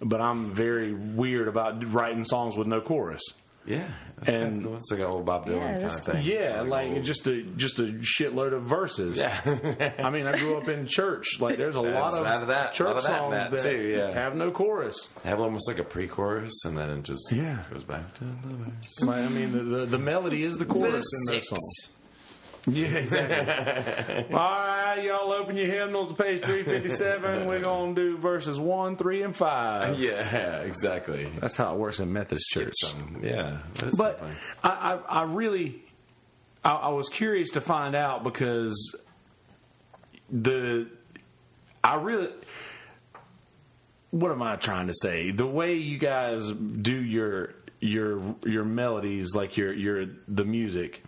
but I'm very weird about writing songs with no chorus. Yeah, that's kind And- of cool. It's like an old Bob Dylan Yeah, kind of thing. Yeah, like old- just a just a shitload of verses. Yeah. I mean, I grew up in church. Like, there's a lot of, out of that- church lot of that songs that, that, too, yeah. have no chorus. have almost like a pre-chorus, and then it just Yeah. goes back to the verse. Like, I mean, the, the the melody is the chorus in those songs. Yeah, exactly. All right, y'all open your hymnals to page 357. We're going to do verses 1, 3, and 5. Yeah, exactly. That's how it works in Methodist church. Some, yeah, But. I, I, I really, I, I was curious to find out because the, I really, what am I trying to say? The way you guys do your your your melodies, like your your the music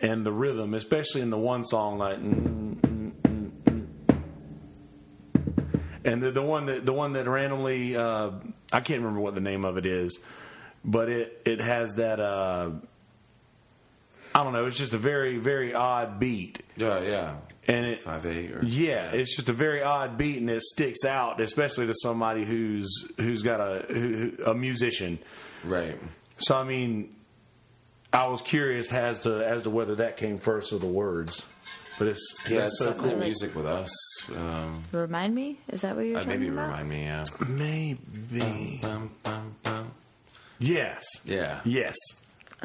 and the rhythm, especially in the one song, like. mm, mm, mm. And the, the one that the one that randomly uh, I can't remember what the name of it is, but it it has that uh, I don't know. It's just a very very odd beat, Yeah, yeah. and it Five eight or yeah, it's just a very odd beat, and it sticks out, especially to somebody who's who's got a who- a musician. right. So I mean, I was curious as to as to whether that came first or the words, but it's Yeah, that's it's so definitely cool. music with us. Um, Remind me? Is that what you're uh, talking maybe about? remind me. Yeah. Maybe Bum, bum, bum. yes, Yeah. yes.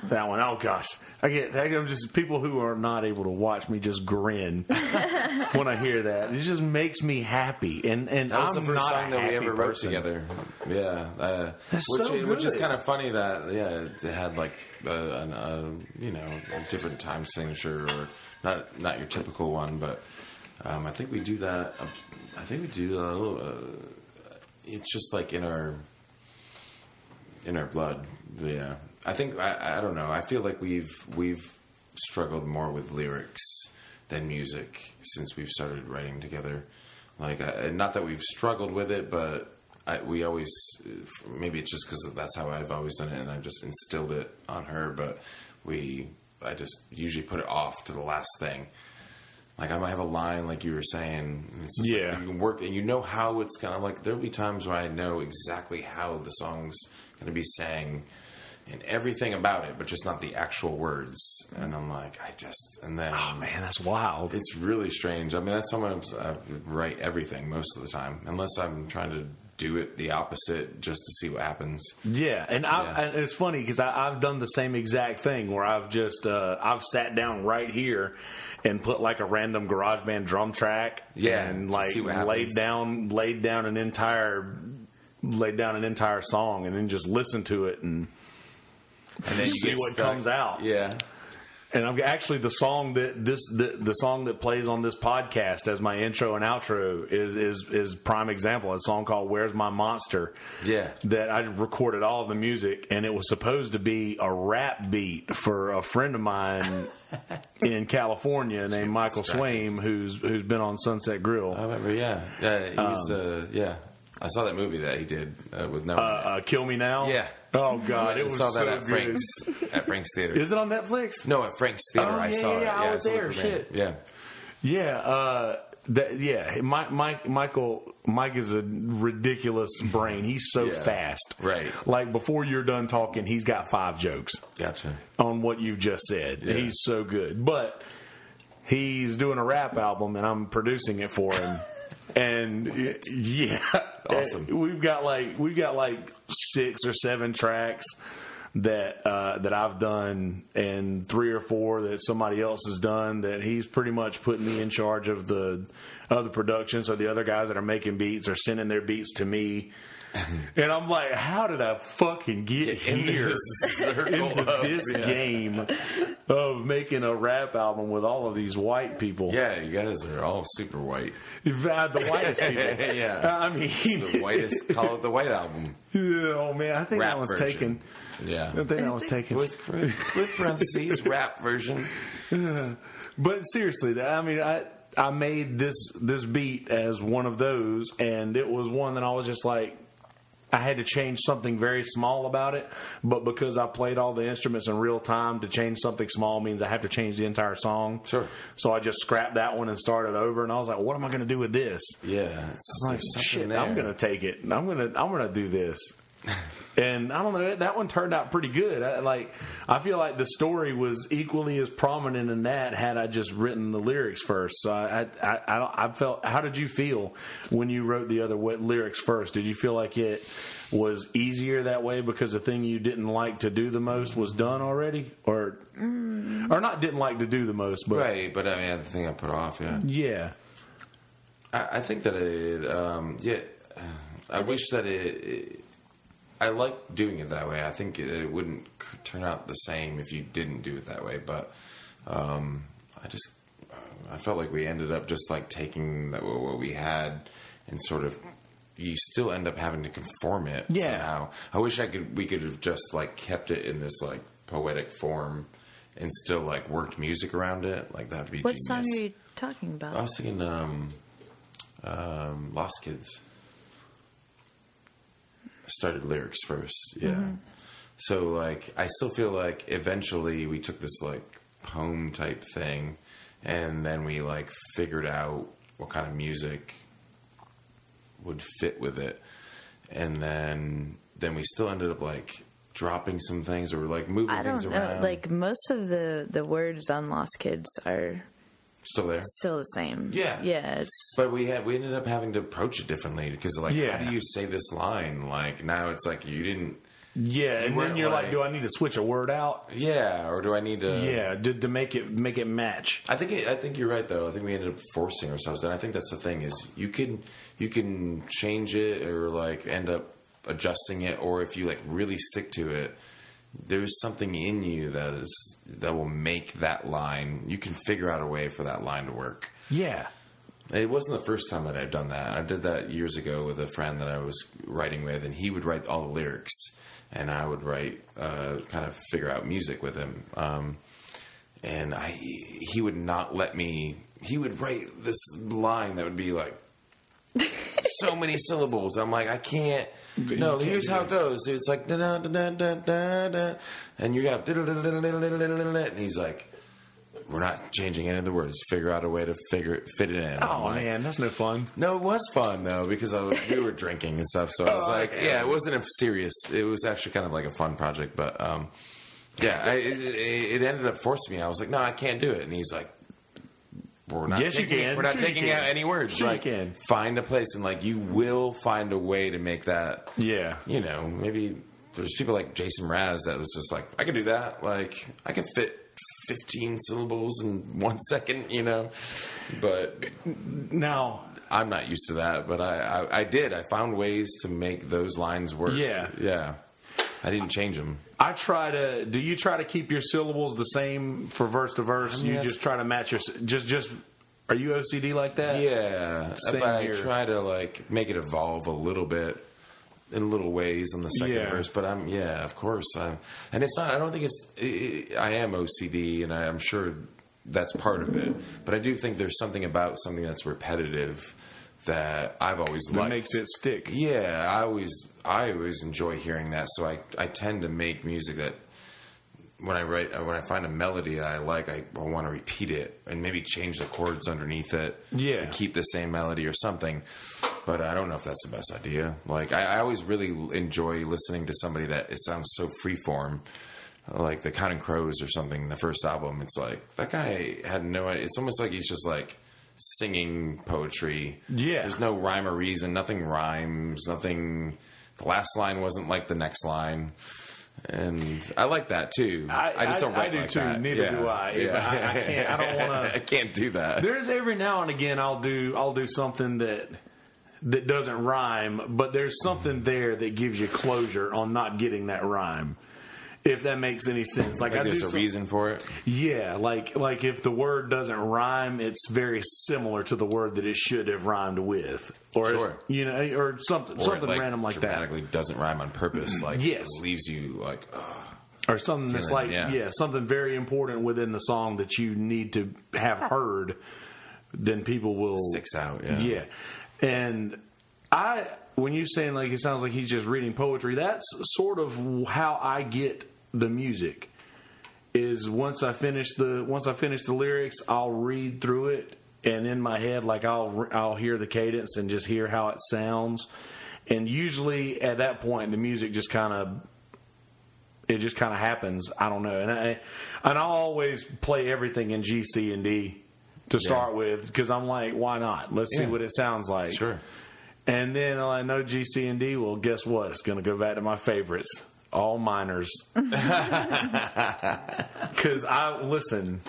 That one. Oh gosh, I get. I'm just people who are not able to watch me just grin when I hear that. It just makes me happy, and and That was I'm the first not song a that we happy ever wrote person. together. Yeah, uh, That's which, so which is kind of funny that yeah, it had like a, an, uh, you know a different time signature or not not your typical one, but um, I think we do that. Uh, I think we do a little. Uh, it's just like in our in our blood. Yeah, I think I, I don't know. I feel like we've we've struggled more with lyrics than music since we've started writing together. Like, I, not that we've struggled with it, but I, we always maybe it's just because that's how I've always done it, and I've just instilled it on her. But we, I just usually put it off to the last thing. Like I might have a line, like you were saying. and It's just like Yeah. you can work, and you know how it's gonna. Like there'll be times where I know exactly how the song's gonna be sang, and everything about it, but just not the actual words. And I'm like, I just, and then Oh man, that's wild. it's really strange. I mean, that's sometimes I write everything most of the time, unless I'm trying to do it the opposite just to see what happens. Yeah, and I, Yeah. and it's funny because I've done the same exact thing where I've just uh, I've sat down right here and put like a random GarageBand drum track, Yeah, and like laid down laid down an entire laid down an entire song and then just listen to it and And then you See what stuck. comes out. Yeah, and I'm actually the song that this the, the song that plays on this podcast as my intro and outro is is is prime example. A song called "Where's My Monster." Yeah. that I recorded all of the music, and it was supposed to be a rap beat for a friend of mine in California named Michael. Swaim, who's who's been on Sunset Grill. I remember. Yeah, yeah. He's uh, yeah. I saw that movie that he did uh, with no. Uh, uh, Kill Me Now. Yeah. Oh God, I it was saw that so at good. Frank's at Frank's Theater. Is it on Netflix? no, at Frank's Theater. Oh, I yeah, saw yeah, it. yeah, I was the there, premiere. shit. Yeah, Yeah, uh, that, yeah. Mike, Mike, Michael, Mike is a ridiculous brain. He's so Yeah, fast. right. Like before you're done talking, he's got five jokes gotcha. on what you've just said. Yeah. He's so good. But he's doing a rap album, and I'm producing it for him. and y- yeah, Awesome. We've got like we've got like six or seven tracks that uh, that I've done, and three or four that somebody else has done. That he's pretty much putting me in charge of the of the production. So the other guys that are making beats are sending their beats to me. And I'm like, how did I fucking get in here this into of- this yeah. game of making a rap album with all of these white people? Yeah, you guys are all super white. Fact, the whitest people. Yeah. I mean, The whitest. call it the white album. oh man, I think Rap that was version. taken. Yeah. I think that was taken. With, with parentheses, rap version. But seriously, I mean, I I made this this beat as one of those, and it was one that I was just like. I had to change something very small about it, but because I played all the instruments in real time, to change something small means I have to change the entire song. Sure. So I just scrapped that one and started over, and I was like, "What am I going to do with this?" Yeah, it's, Like, shit, there. I'm going to take it. I'm going to I'm going to do this. And I don't know that one turned out pretty good. I, like I feel like the story was equally as prominent in that had I just written the lyrics first. So I I I, I, felt. How did you feel when you wrote the other lyrics first? Did you feel like it? was easier that way because the thing you didn't like to do the most was done already, or mm. or not didn't like to do the most, but right. But I mean, the thing I put off, yeah, yeah. I, I think that it, um, yeah. I wish that it, it, I like doing it that way. I think it, wouldn't turn out the same if you didn't do it that way. But um, I just I felt like we ended up just like taking what we had and sort of you still end up having to conform it yeah. somehow. I wish I could we could have just like kept it in this like poetic form and still like worked music around it. Like that'd be what genius. song are you talking about? I was thinking um, um, Lost Kids. Started lyrics first, yeah. Mm-hmm. So like I still feel like eventually we took this like poem type thing and then we like figured out what kind of music would fit with it, and then then we still ended up like dropping some things or like moving I don't things know. around. Like most of the the words on Lost Kids are still there, still the same. Yeah, yeah. It's but we had we ended up having to approach it differently because like yeah. how do you say this line? Like now it's like you didn't yeah, and then you're like, like, do I need to switch a word out? Yeah, or do I need to? Yeah, to, to make it make it match. I think it, I think you're right though. I think we ended up forcing ourselves, and I think that's the thing is you can you can change it or like end up adjusting it, or if you like really stick to it, there's something in you that is that will make that line. You can figure out a way for that line to work. Yeah. It wasn't the first time that I've done that. I did that years ago with a friend that I was writing with, and he would write all the lyrics and I would write, uh, kind of figure out music with him. Um, and I, he would not let me. He would write this line that would be like so many syllables. I'm like, I can't. No, here's how it goes. It's like da da da da da da, and you have and he's like, we're not changing any of the words. Figure out a way to figure it, fit it in. Oh like, man, that's no fun. No, it was fun though because I was, we were drinking and stuff. So I was oh, like, okay. yeah, it wasn't a serious. It was actually kind of like a fun project, but um, yeah, I, it, it, ended up forcing me. I was like, no, I can't do it. And he's like, we're not. Yes, taking, you can. We're not sure taking out any words. Sure like, you can. find a place and like you will find a way to make that. Yeah. You know, maybe there's people like Jason Mraz that was just like, I can do that. Like, I can fit 15 syllables in one second, you know. But now I'm not used to that, but I, I, I did. I found ways to make those lines work. Yeah, yeah. I didn't change them. I try to. Do you try to keep your syllables the same for verse to verse? I mean, you just try to match your just just. Are you OCD like that? Yeah, Same but here. I try to like make it evolve a little bit in little ways on the second Yeah. verse. But I'm yeah, of course. I'm, and it's not. I don't think it's. It, I am OCD, and I, I'm sure that's part of it. But I do think there's something about something that's repetitive that I've always That liked. makes it stick. Yeah, I always I always enjoy hearing that. So I I tend to make music that when I write uh, when I find a melody that I like, I, I want to repeat it and maybe change the chords underneath it. Yeah. to keep the same melody or something. But I don't know if that's the best idea. Like I, I always really enjoy listening to somebody that it sounds so freeform. Like the Counting Crows or something, the first album, it's like that guy had no idea. It's almost like he's just like singing poetry. Yeah. There's no rhyme or reason, nothing rhymes, nothing. The last line wasn't like the next line and I like that too. I, I just don't I, write I do like too. that. Neither yeah. do I. Yeah. I, I can't. I don't want to. I can't do that. There's every now and again I'll do I'll do something that that doesn't rhyme, but there's something there that gives you closure on not getting that rhyme. If that makes any sense, like, Like I do there's a some- reason for it. Yeah, like like if the word doesn't rhyme, it's very similar to the word that it should have rhymed with, or it's- Sure. you know, or something Or something it, like, random like that. dramatically doesn't rhyme on purpose. Mm-hmm. Like Yes. it leaves you like. ugh. or something that's like yeah. yeah. something very important within the song that you need to have heard then people will Sticks out, yeah. yeah and i when you're saying like it sounds like he's just reading poetry that's sort of how i get the music is once i finish the once i finish the lyrics i'll read through it and in my head like i'll i'll hear the cadence and just hear how it sounds and usually at that point the music just kind of it just kind of happens. I don't know, and I and I always play everything in G, C, and D to start with because I'm like, why not? Let's see what it sounds like. Sure. And then I know G, C, and D. Well, guess what? It's going to go back to my favorites, all minors. Because I listen,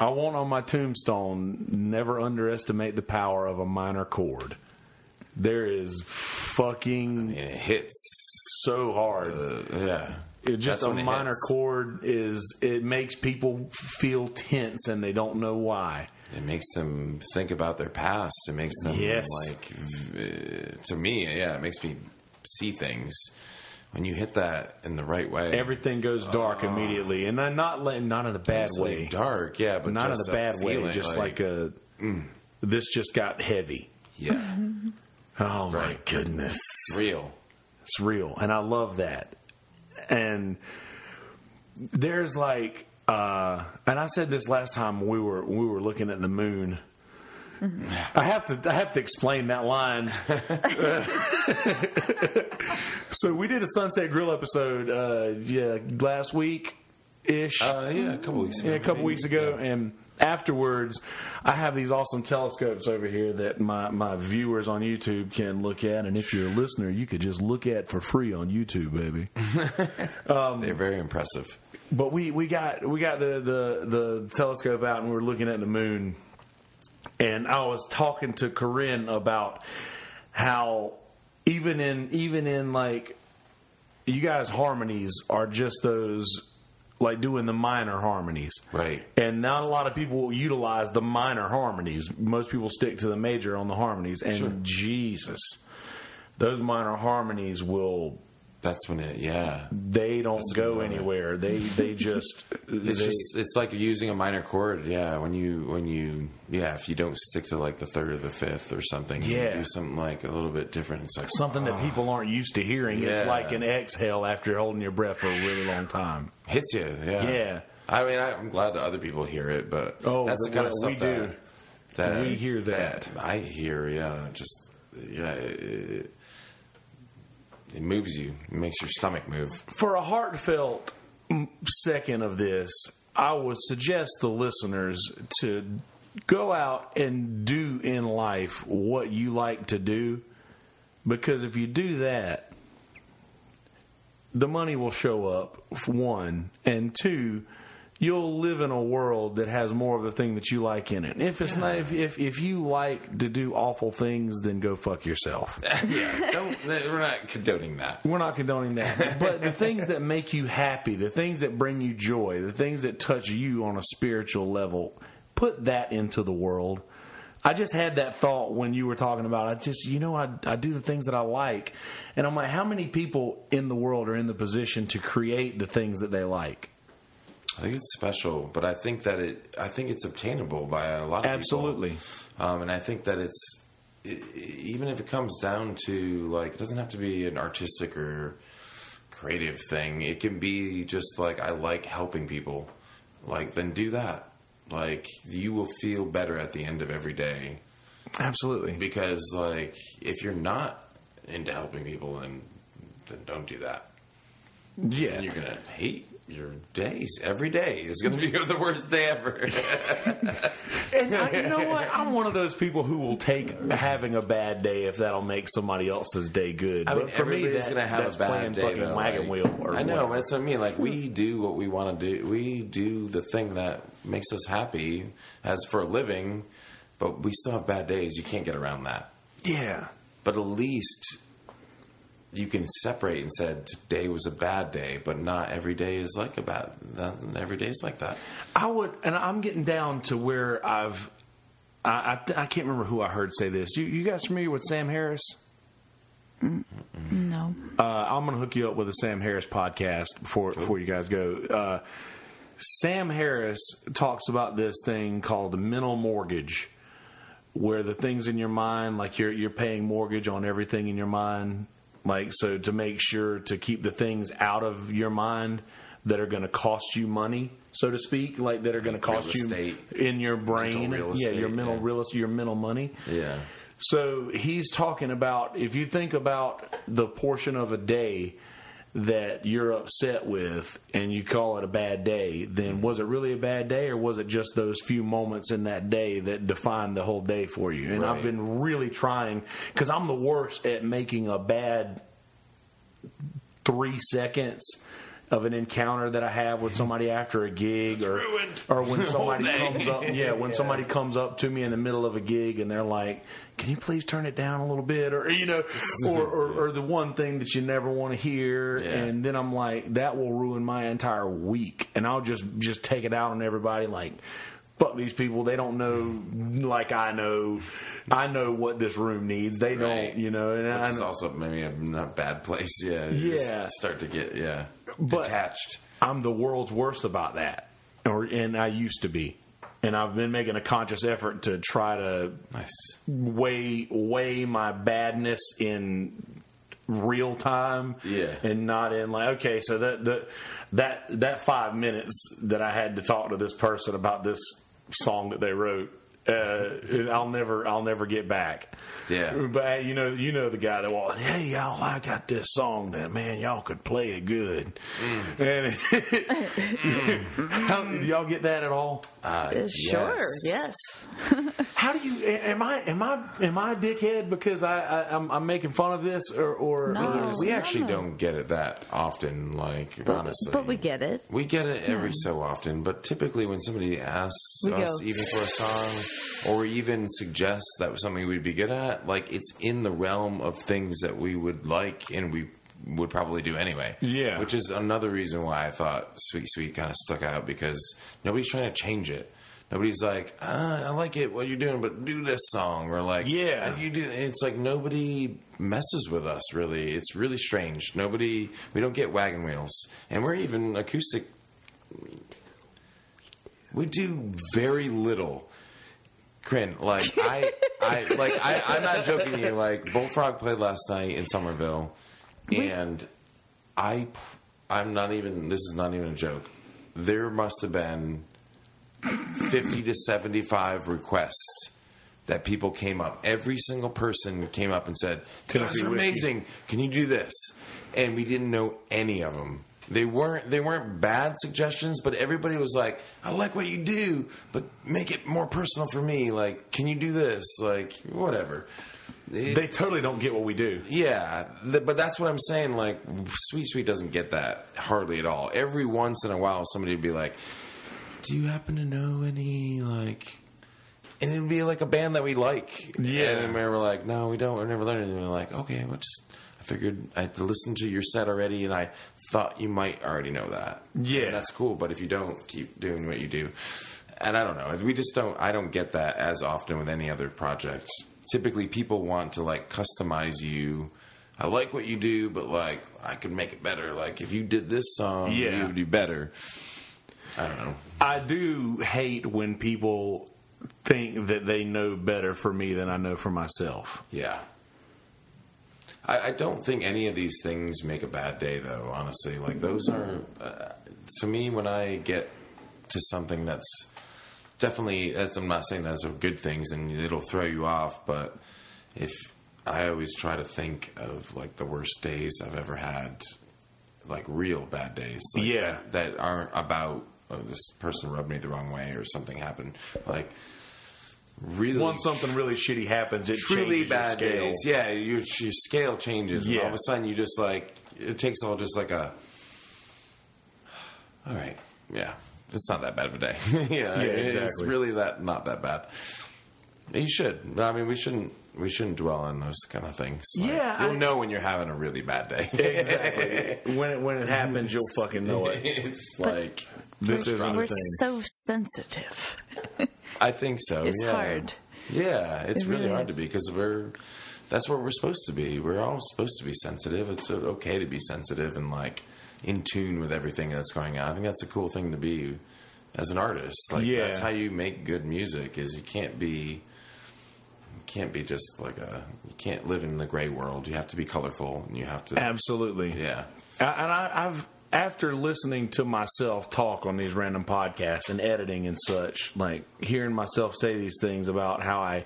I want on my tombstone: never underestimate the power of a minor chord. There is fucking And it hits. so hard. Uh, yeah. It just That's a minor hits. chord is it makes people feel tense and they don't know why. It makes them think about their past. It makes them Yes. like to me, yeah, it makes me see things. When you hit that in the right way, Everything goes dark uh-huh. immediately, and I'm not letting not in a bad way. dark, yeah, but not in a bad way, just like, a. Mm. This just got heavy. yeah, Oh my goodness, it's real. it's real, and I love that. And there's like, uh, and I said this last time we were we were looking at the moon. I have to I have to explain that line. so we did a Sunset Grill episode, uh, yeah, last week ish. Uh, yeah, a couple weeks ago. Yeah, a couple maybe. weeks ago, Yeah. and afterwards, I have these awesome telescopes over here that my, my viewers on YouTube can look at, and if you're a listener, you could just look at for free on YouTube, baby. They're very impressive. But we, we got we got the, the the telescope out, and we were looking at the moon, and I was talking to Corinne about how even in even in like you guys harmonies are just those like doing the minor harmonies Right. and not a lot of people will utilize the minor harmonies most people stick to the major on the harmonies and Sure. jesus those minor harmonies will That's when it, yeah. they don't That's go another- anywhere they they just It's they, just it's like using a minor chord. Yeah, when you when you yeah, if you don't stick to like the third or the fifth or something, Yeah. do something like a little bit different. It's like something that ah. people aren't used to hearing it's like an exhale after holding your breath for a really long time hits you. Yeah, Yeah. I mean, I, I'm glad that other people hear it, but Oh, that's the kind of we stuff do. that, that We hear that. I hear. Yeah, just yeah, it, it moves you. It makes your stomach move. for a heartfelt second of this, I would suggest the listeners to go out and do in life what you like to do. Because if you do that, the money will show up, one. And two, you'll live in a world that has more of the thing that you like in it. If it's not, if, if, if you like to do awful things, then go fuck yourself. yeah, don't. We're not condoning that. We're not condoning that. But the things that make you happy, the things that bring you joy, the things that touch you on a spiritual level, put that into the world. I just had that thought when you were talking about I just you know I I do the things that I like. And I'm like how many people in the world are in the position to create the things that they like? I think it's special, but I think that it. I think it's obtainable by a lot of Absolutely. people. Um, and I think that it's even if it comes down to like it doesn't have to be an artistic or creative thing. It can be just like I like helping people. Like then do that. Like you will feel better at the end of every day Absolutely. because like if you're not into helping people, then then don't do that. Yeah. And you're gonna hate your days. Every day is gonna be the worst day ever. And I, you know what? I'm one of those people who will take having a bad day if that'll make somebody else's day good. I mean, but for me, everybody's that, gonna have that's a bad day. fucking though, wagon like- wheel. Or I know whatever. that's what I mean. Like we do what we want to do. We do the thing that makes us happy as for a living, but we still have bad days. You can't get around that. Yeah. But at least you can separate and said today was a bad day, but not every day is like a bad. Not every day is like that. I would, and I'm getting down to where I've. I, I, I can't remember who I heard say this. You, you guys familiar with Sam Harris? No. Uh, I'm going to hook you up with a Sam Harris podcast before before you guys go. Uh, Sam Harris talks about this thing called a mental mortgage, where the things in your mind, like you're you're paying mortgage on everything in your mind, like so to make sure to keep the things out of your mind that are going to cost you money, so to speak, like that are going to cost you estate. in your brain, real yeah, your mental yeah. real estate, your mental money. Yeah. So he's talking about if you think about the portion of a day that you're upset with and you call it a bad day, then was it really a bad day or was it just those few moments in that day that defined the whole day for you? And I've been really trying because I'm the worst at making a bad three seconds of an encounter that I have with somebody after a gig or ruined. or when somebody comes up yeah when Yeah. somebody comes up to me in the middle of a gig and they're like can you please turn it down a little bit or you know or or, or the one thing that you never want to hear Yeah. and then I'm like that will ruin my entire week and I'll just just take it out on everybody like fuck these people they don't know like I know I know what this room needs they Right. don't you know and Which I, is also maybe a not bad place. Yeah. You just Yeah. start to get yeah But- detached. I'm the world's worst about that, or and I used to be, and I've been making a conscious effort to try to Nice. weigh weigh my badness in real time, Yeah. and not in like okay, so that that that that five minutes that I had to talk to this person about this song that they wrote. Uh, I'll never, I'll never get back. Yeah. but you know, you know the guy that walked. Hey, y'all, I got this song that man, y'all could play it good. And how, did y'all get that at all? Uh, Uh, Sure, yes. How do you? Am I? Am I? Am I a dickhead because I, I I'm, I'm making fun of this or or No. We no, actually no. don't get it that often. Like honestly, But we get it. We get it every so often, but typically when somebody asks We us, go, even for a song, or even suggests that was something we'd be good at, like it's in the realm of things that we would like and we would probably do anyway. Yeah. Which is another reason why I thought Sweet Sweet kind of stuck out because nobody's trying to change it. Nobody's like, ah, I like it what you're doing, but do this song or like, Yeah. and you do. It's like nobody messes with us really. It's really strange. Nobody. We don't get wagon wheels, and we're even acoustic we do very little. Crin, like I, I like I, I'm not joking. You like Bullfrog played last night in Somerville, and I, I'm not even. This is not even a joke. There must have been fifty to seventy-five requests that people came up. Every single person came up and said, "Those are amazing. Can you do this?" And we didn't know any of them. They weren't they weren't bad suggestions, but everybody was like, "I like what you do, but make it more personal for me. Like, can you do this? Like, whatever." It- they totally don't get what we do. yeah, th- but that's what I'm saying. Like, Sweet Sweet doesn't get that hardly at all. Every once in a while, somebody would be like, "Do you happen to know any like?" And it'd be like a band that we like. Yeah. and we were like, "No, we don't. We've never learned anything." We're like, "Okay, well, just." I figured I'd listened to your set already, and I thought you might already know that. Yeah. And that's cool. But if you don't, keep doing what you do. And I don't know. We just don't. I don't get that as often with any other project. Typically, people want to like customize you. I like what you do, but like I could make it better. Like if you did this song, Yeah. you would do better. I don't know. I do hate when people think that they know better for me than I know for myself. Yeah. I, I don't think any of these things make a bad day, though. Honestly, like those are uh, to me when I get to something that's definitely. That's, I'm not saying those are good things and it'll throw you off, but if I always try to think of like the worst days I've ever had, like real bad days, like Yeah. that, that aren't about oh, this person rubbed me the wrong way or something happened, like. Really, Once something really shitty happens, it truly bad scale. days. Yeah, your, your scale changes, and Yeah. all of a sudden you just like it takes all just like a. All right, yeah, it's not that bad of a day. yeah, It's exactly. really that not that bad. You should. I mean, we shouldn't. We shouldn't dwell on those kind of things. Like, Yeah, you'll I- know when you're having a really bad day. Exactly. when it when it happens, you'll fucking know it. it's like This isn't We're thing. so sensitive. I think so. It's yeah. hard. Yeah, it's It really, really hard to be because we're that's what we're supposed to be. We're all supposed to be sensitive. It's okay to be sensitive and like in tune with everything that's going on. I think that's a cool thing to be as an artist. Like Yeah. that's how you make good music. Is you can't be you can't be just like a you can't live in the gray world. You have to be colorful and you have to Absolutely. yeah. And I, I've after listening to myself talk on these random podcasts and editing and such, like hearing myself say these things about how I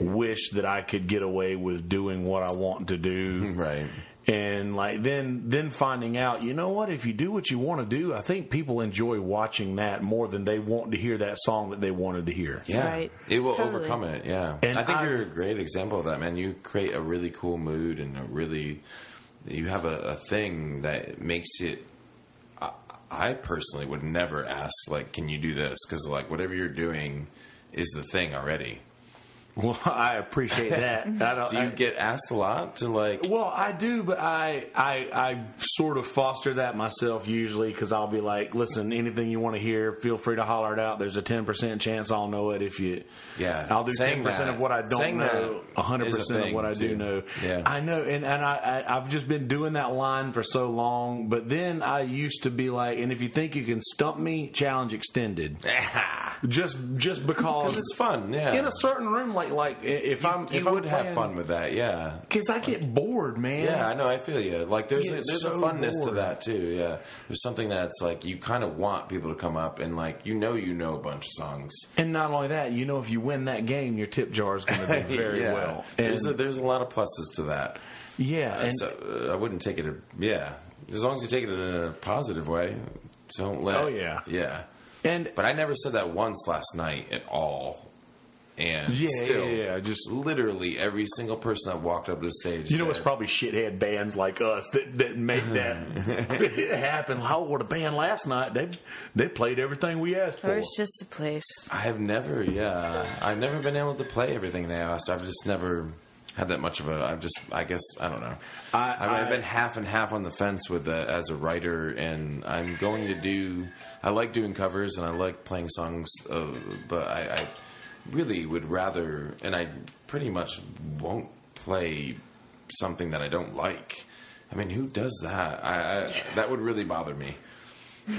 wish that I could get away with doing what I want to do, Right. And like then then finding out, you know what? If you do what you want to do, I think people enjoy watching that more than they want to hear that song that they wanted to hear. Yeah, Right. it will Totally. overcome it. Yeah, And I think I- you're a great example of that, man. You create a really cool mood and a really, you have a, a thing that makes it. I, I personally would never ask like, "Can you do this?" Because like whatever you're doing is the thing already. Well, I appreciate that. I don't, Do you I- get asked a lot to like? Well, I do, but I I, I sort of foster that myself usually because I'll be like, listen, anything you want to hear, feel free to holler it out. There's a ten percent chance I'll know it if you. Yeah, I'll do ten percent of what I don't saying know, hundred percent of what I do know. Yeah. I know, and and I, I I've just been doing that line for so long. But then I used to be like, and if you think you can stump me, challenge extended. just just because Because it's fun, yeah. In a certain room, like like if I'm you if would I'm have playing- fun with that, yeah. because I get bored, man. Yeah, I know. I feel you. Like there's a, there's so a funness to that too. Yeah, there's something that's like you kind of want people to come up and like you know you know a bunch of songs. And not only that, you know, if you win that game, your tip jar is going to do very yeah. well. And, There's a, there's a lot of pluses to that. yeah, and so uh, I wouldn't take it. A, yeah, as long as you take it in a positive way. Don't let. Oh, yeah. yeah. and But I never said that once last night at all. And Yeah, still, yeah, yeah, just- literally every single person that walked up to the stage. you know, it's probably shithead bands like us that that make that happen. How what a band last night? They they played everything we asked Or for. it's just a place. I have never, yeah, I've never been able to play everything they asked. I've just never had that much of a. I've just, I guess, I don't know. I- I, mean, I've been half and half on the fence with the, as a writer, and I'm going to do. I like doing covers and I like playing songs, uh, but I, I really would rather, and I pretty much won't play something that I don't like. I mean, who does that? I, I that would really bother me.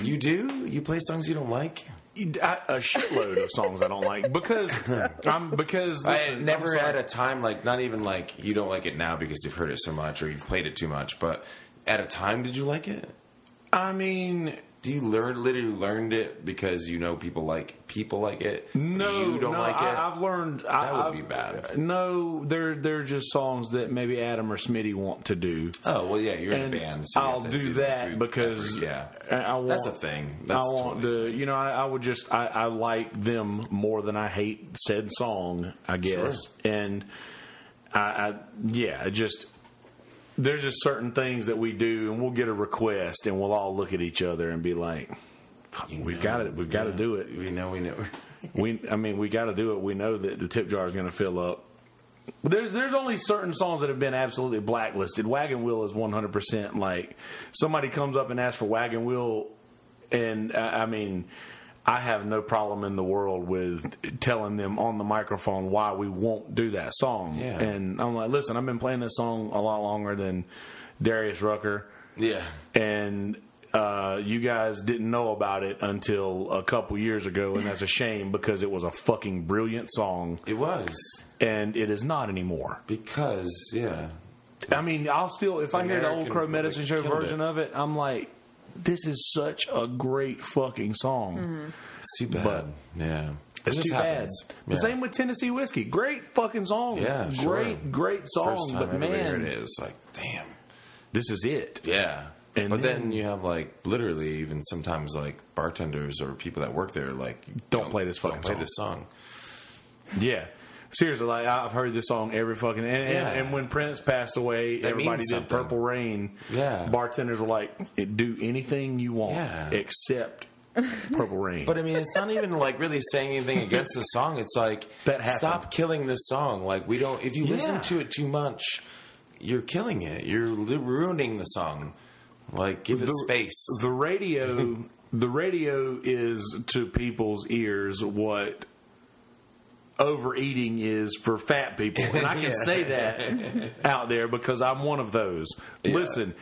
You do? You play songs you don't like? I, a shitload of songs I don't like because I'm because I never had a time like not even like you don't like it now because you've heard it so much or you've played it too much, but at a time did you like it? I mean, Do you learn literally learned it because you know people like people like it? No, you don't no, like it. I, I've learned That I, would I've- be bad. No, they're they're just songs that maybe Adam or Smitty want to do. oh well, yeah, you're in a band, so I'll to do, that group because effort, yeah, I, want, that's a thing. That's I want totally to, you know, I, I would just, I, I like them more than I hate said song, I guess, and I, I, yeah, just there's just certain things that we do, and we'll get a request, and we'll all look at each other and be like, "Fuck, You "We've got it, we've got to do it." We know, we know. we I mean we got to do it. We know that the tip jar is going to fill up. There's there's only certain songs that have been absolutely blacklisted. Wagon Wheel is 100 percent like somebody comes up and asks for Wagon Wheel, and uh, I mean. I have no problem in the world with telling them on the microphone why we won't do that song. Yeah. And I'm like, listen, I've been playing this song a lot longer than Darius Rucker yeah, and uh, you guys didn't know about it until a couple years ago, and that's a shame because it was a fucking brilliant song, it was and it is not anymore. because yeah, I mean, I'll still if I hear the old Crow Medicine Show version it. of it, I'm like, this is such a great fucking song. Mm-hmm. it's too bad. But- yeah, It's it just too happens. bad. Yeah. The same with Tennessee Whiskey. Great fucking song. Yeah, sure. great, great song. But I ever heard man, it, it's like, damn. this is it. Yeah. And but then, then- you have like literally even sometimes like bartenders or people that work there like Don't play this fucking don't play song. this song. Yeah. Seriously, like I've heard this song every fucking and, and- Yeah. and when Prince passed away, That everybody did. Purple Rain. Yeah. bartenders were like, "Do anything you want, Yeah. except Purple Rain." But I mean, it's not even like really saying anything against the song. It's like That happened. stop killing this song. Like we don't. If you listen to it too much, you're killing it. You're ruining the song. Like give it space. the radio, the radio is to people's ears what overeating is for fat people, and I can say that out there because I'm one of those. Listen,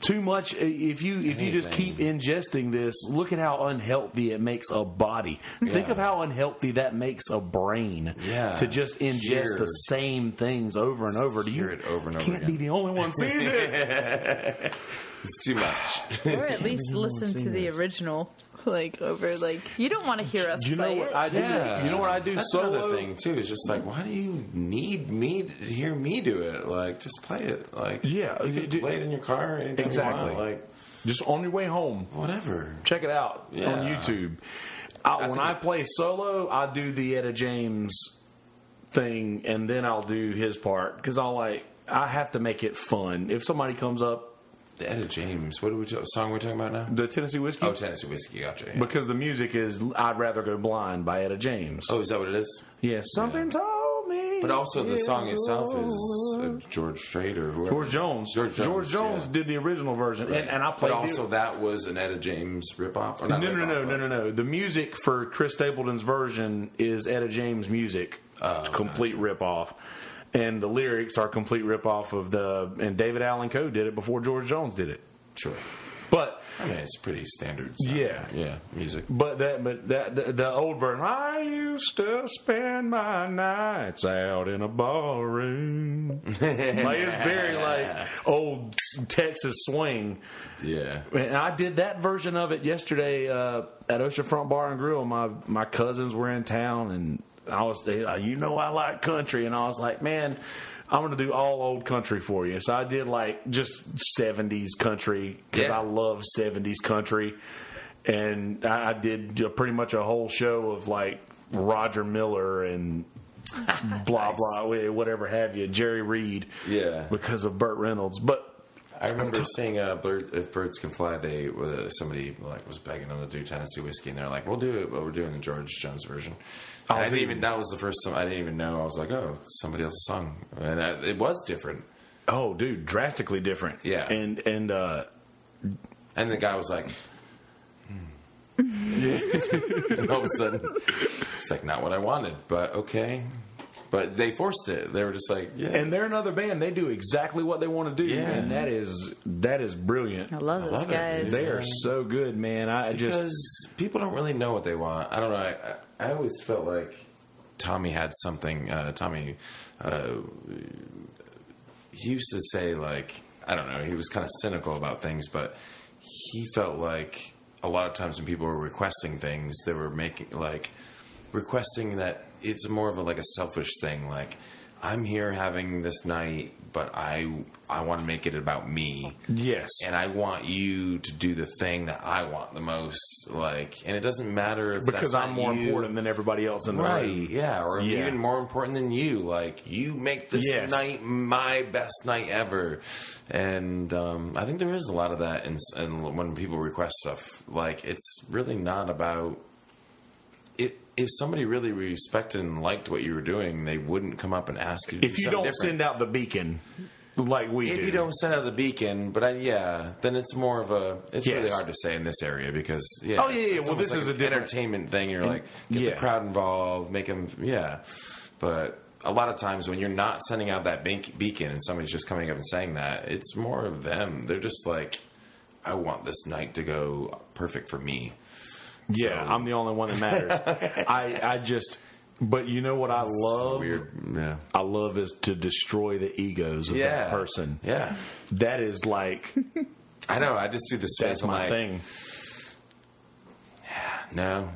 too much. Uh, if you if you just keep ingesting this, look at how unhealthy it makes a body. Think of how unhealthy that makes a brain. Yeah. to just ingest Hear- the same things over and over. Do you Hear it over and over Can't be the only one seeing this. It's too much. or at least listen to the original, like over like you don't want to hear us Do you know play what it. I do? Yeah, You know what I do That's solo? another thing too. Is just like, why do you need me to hear me do it? Like, just play it. Like, Yeah, you you can do- play it in your car anytime Exactly. you want. Like, Just on your way home. whatever. check it out on YouTube. I, when I play solo, I do the Etta James thing, and then I'll do his part because I'll like I have to make it fun. If somebody comes up, The Etta James. What are we song we're talking about now? the Tennessee whiskey, Oh, Tennessee whiskey. Gotcha. Yeah. because the music is "I'd Rather Go Blind" by Etta James. oh, is that what it is? yeah, something told me. But also, the song itself is uh, George Strait or whoever. George Jones. George Jones. Jones yeah. did the original version, Right. and, and I But also, that was an Etta James ripoff. Or no, not no, no, ripoff, no, no, no, no. The music for Chris Stapleton's version is Etta James music. Oh, complete rip off. And the lyrics are complete rip off of the and David Allan Coe did it before George Jones did it. Sure. But I mean, it's pretty standard. sound. Yeah. Yeah. Music. but that but that the, the old version I used to spend my nights out in a ballroom. like it's very like old Texas swing. Yeah. And I did that version of it yesterday uh, at Oceanfront Bar and Grill. My my cousins were in town, and I was they, uh, you know I like country, and I was like, man, I'm gonna do all old country for you. So I did like just '70s country because Yeah. I love '70s country, and I, I did uh, pretty much a whole show of like Roger Miller and. blah blah whatever have you Jerry Reed Yeah. because of Burt Reynolds but I remember seeing uh, Bird, "If Birds Can Fly." They uh, somebody like was begging them to do Tennessee whiskey, and they're like, "We'll do it, but we're doing the George Jones version." Oh, I didn't dude. even. That was the first time I didn't even know. I was like, "Oh, somebody else's song," and I, it was different. Oh, dude, drastically different. Yeah. and and uh, And the guy was like, hmm. and all of a sudden, it's like not what I wanted, but okay. But they forced it. They were just like, "Yeah." and they're another band. They do exactly what they want to do, Yeah. and that is that is brilliant. I love those love it, guys. dude. They are so good, man. I just because people don't really know what they want. I don't know. I, I, I always felt like Tommy had something. Uh, Tommy, uh, he used to say like I don't know. He was kind of cynical about things, but he felt like a lot of times when people were requesting things, they were making like requesting that it's more of a like a selfish thing. Like I'm here having this night, but I I want to make it about me yes, and I want you to do the thing that I want the most. Like, and it doesn't matter if because I'm more you. important than everybody else in the right? room. Yeah, or Yeah. even more important than you. Like, you make this Yes. night my best night ever. And um, I think there is a lot of that. in and when people request stuff, like, it's really not about. It, if somebody really respected and liked what you were doing, they wouldn't come up and ask you. To If do you don't different. send out the beacon like we If do, you don't send out the beacon, but I, yeah, then it's more of a. It's really hard to say in this area because yeah. Oh, yeah, it's, yeah, it's well, this is like a an entertainment thing. You're like get yeah. the crowd involved, make them yeah. But a lot of times when you're not sending out that beacon and somebody's just coming up and saying that, it's more of them. They're just like, I want this night to go perfect for me. Yeah, So- I'm the only one that matters. I I just, but you know what I love? Weird, yeah, I love is to destroy the egos of yeah, that person. Yeah, That is like I know. I just do the space. that's my like, thing. Yeah, no,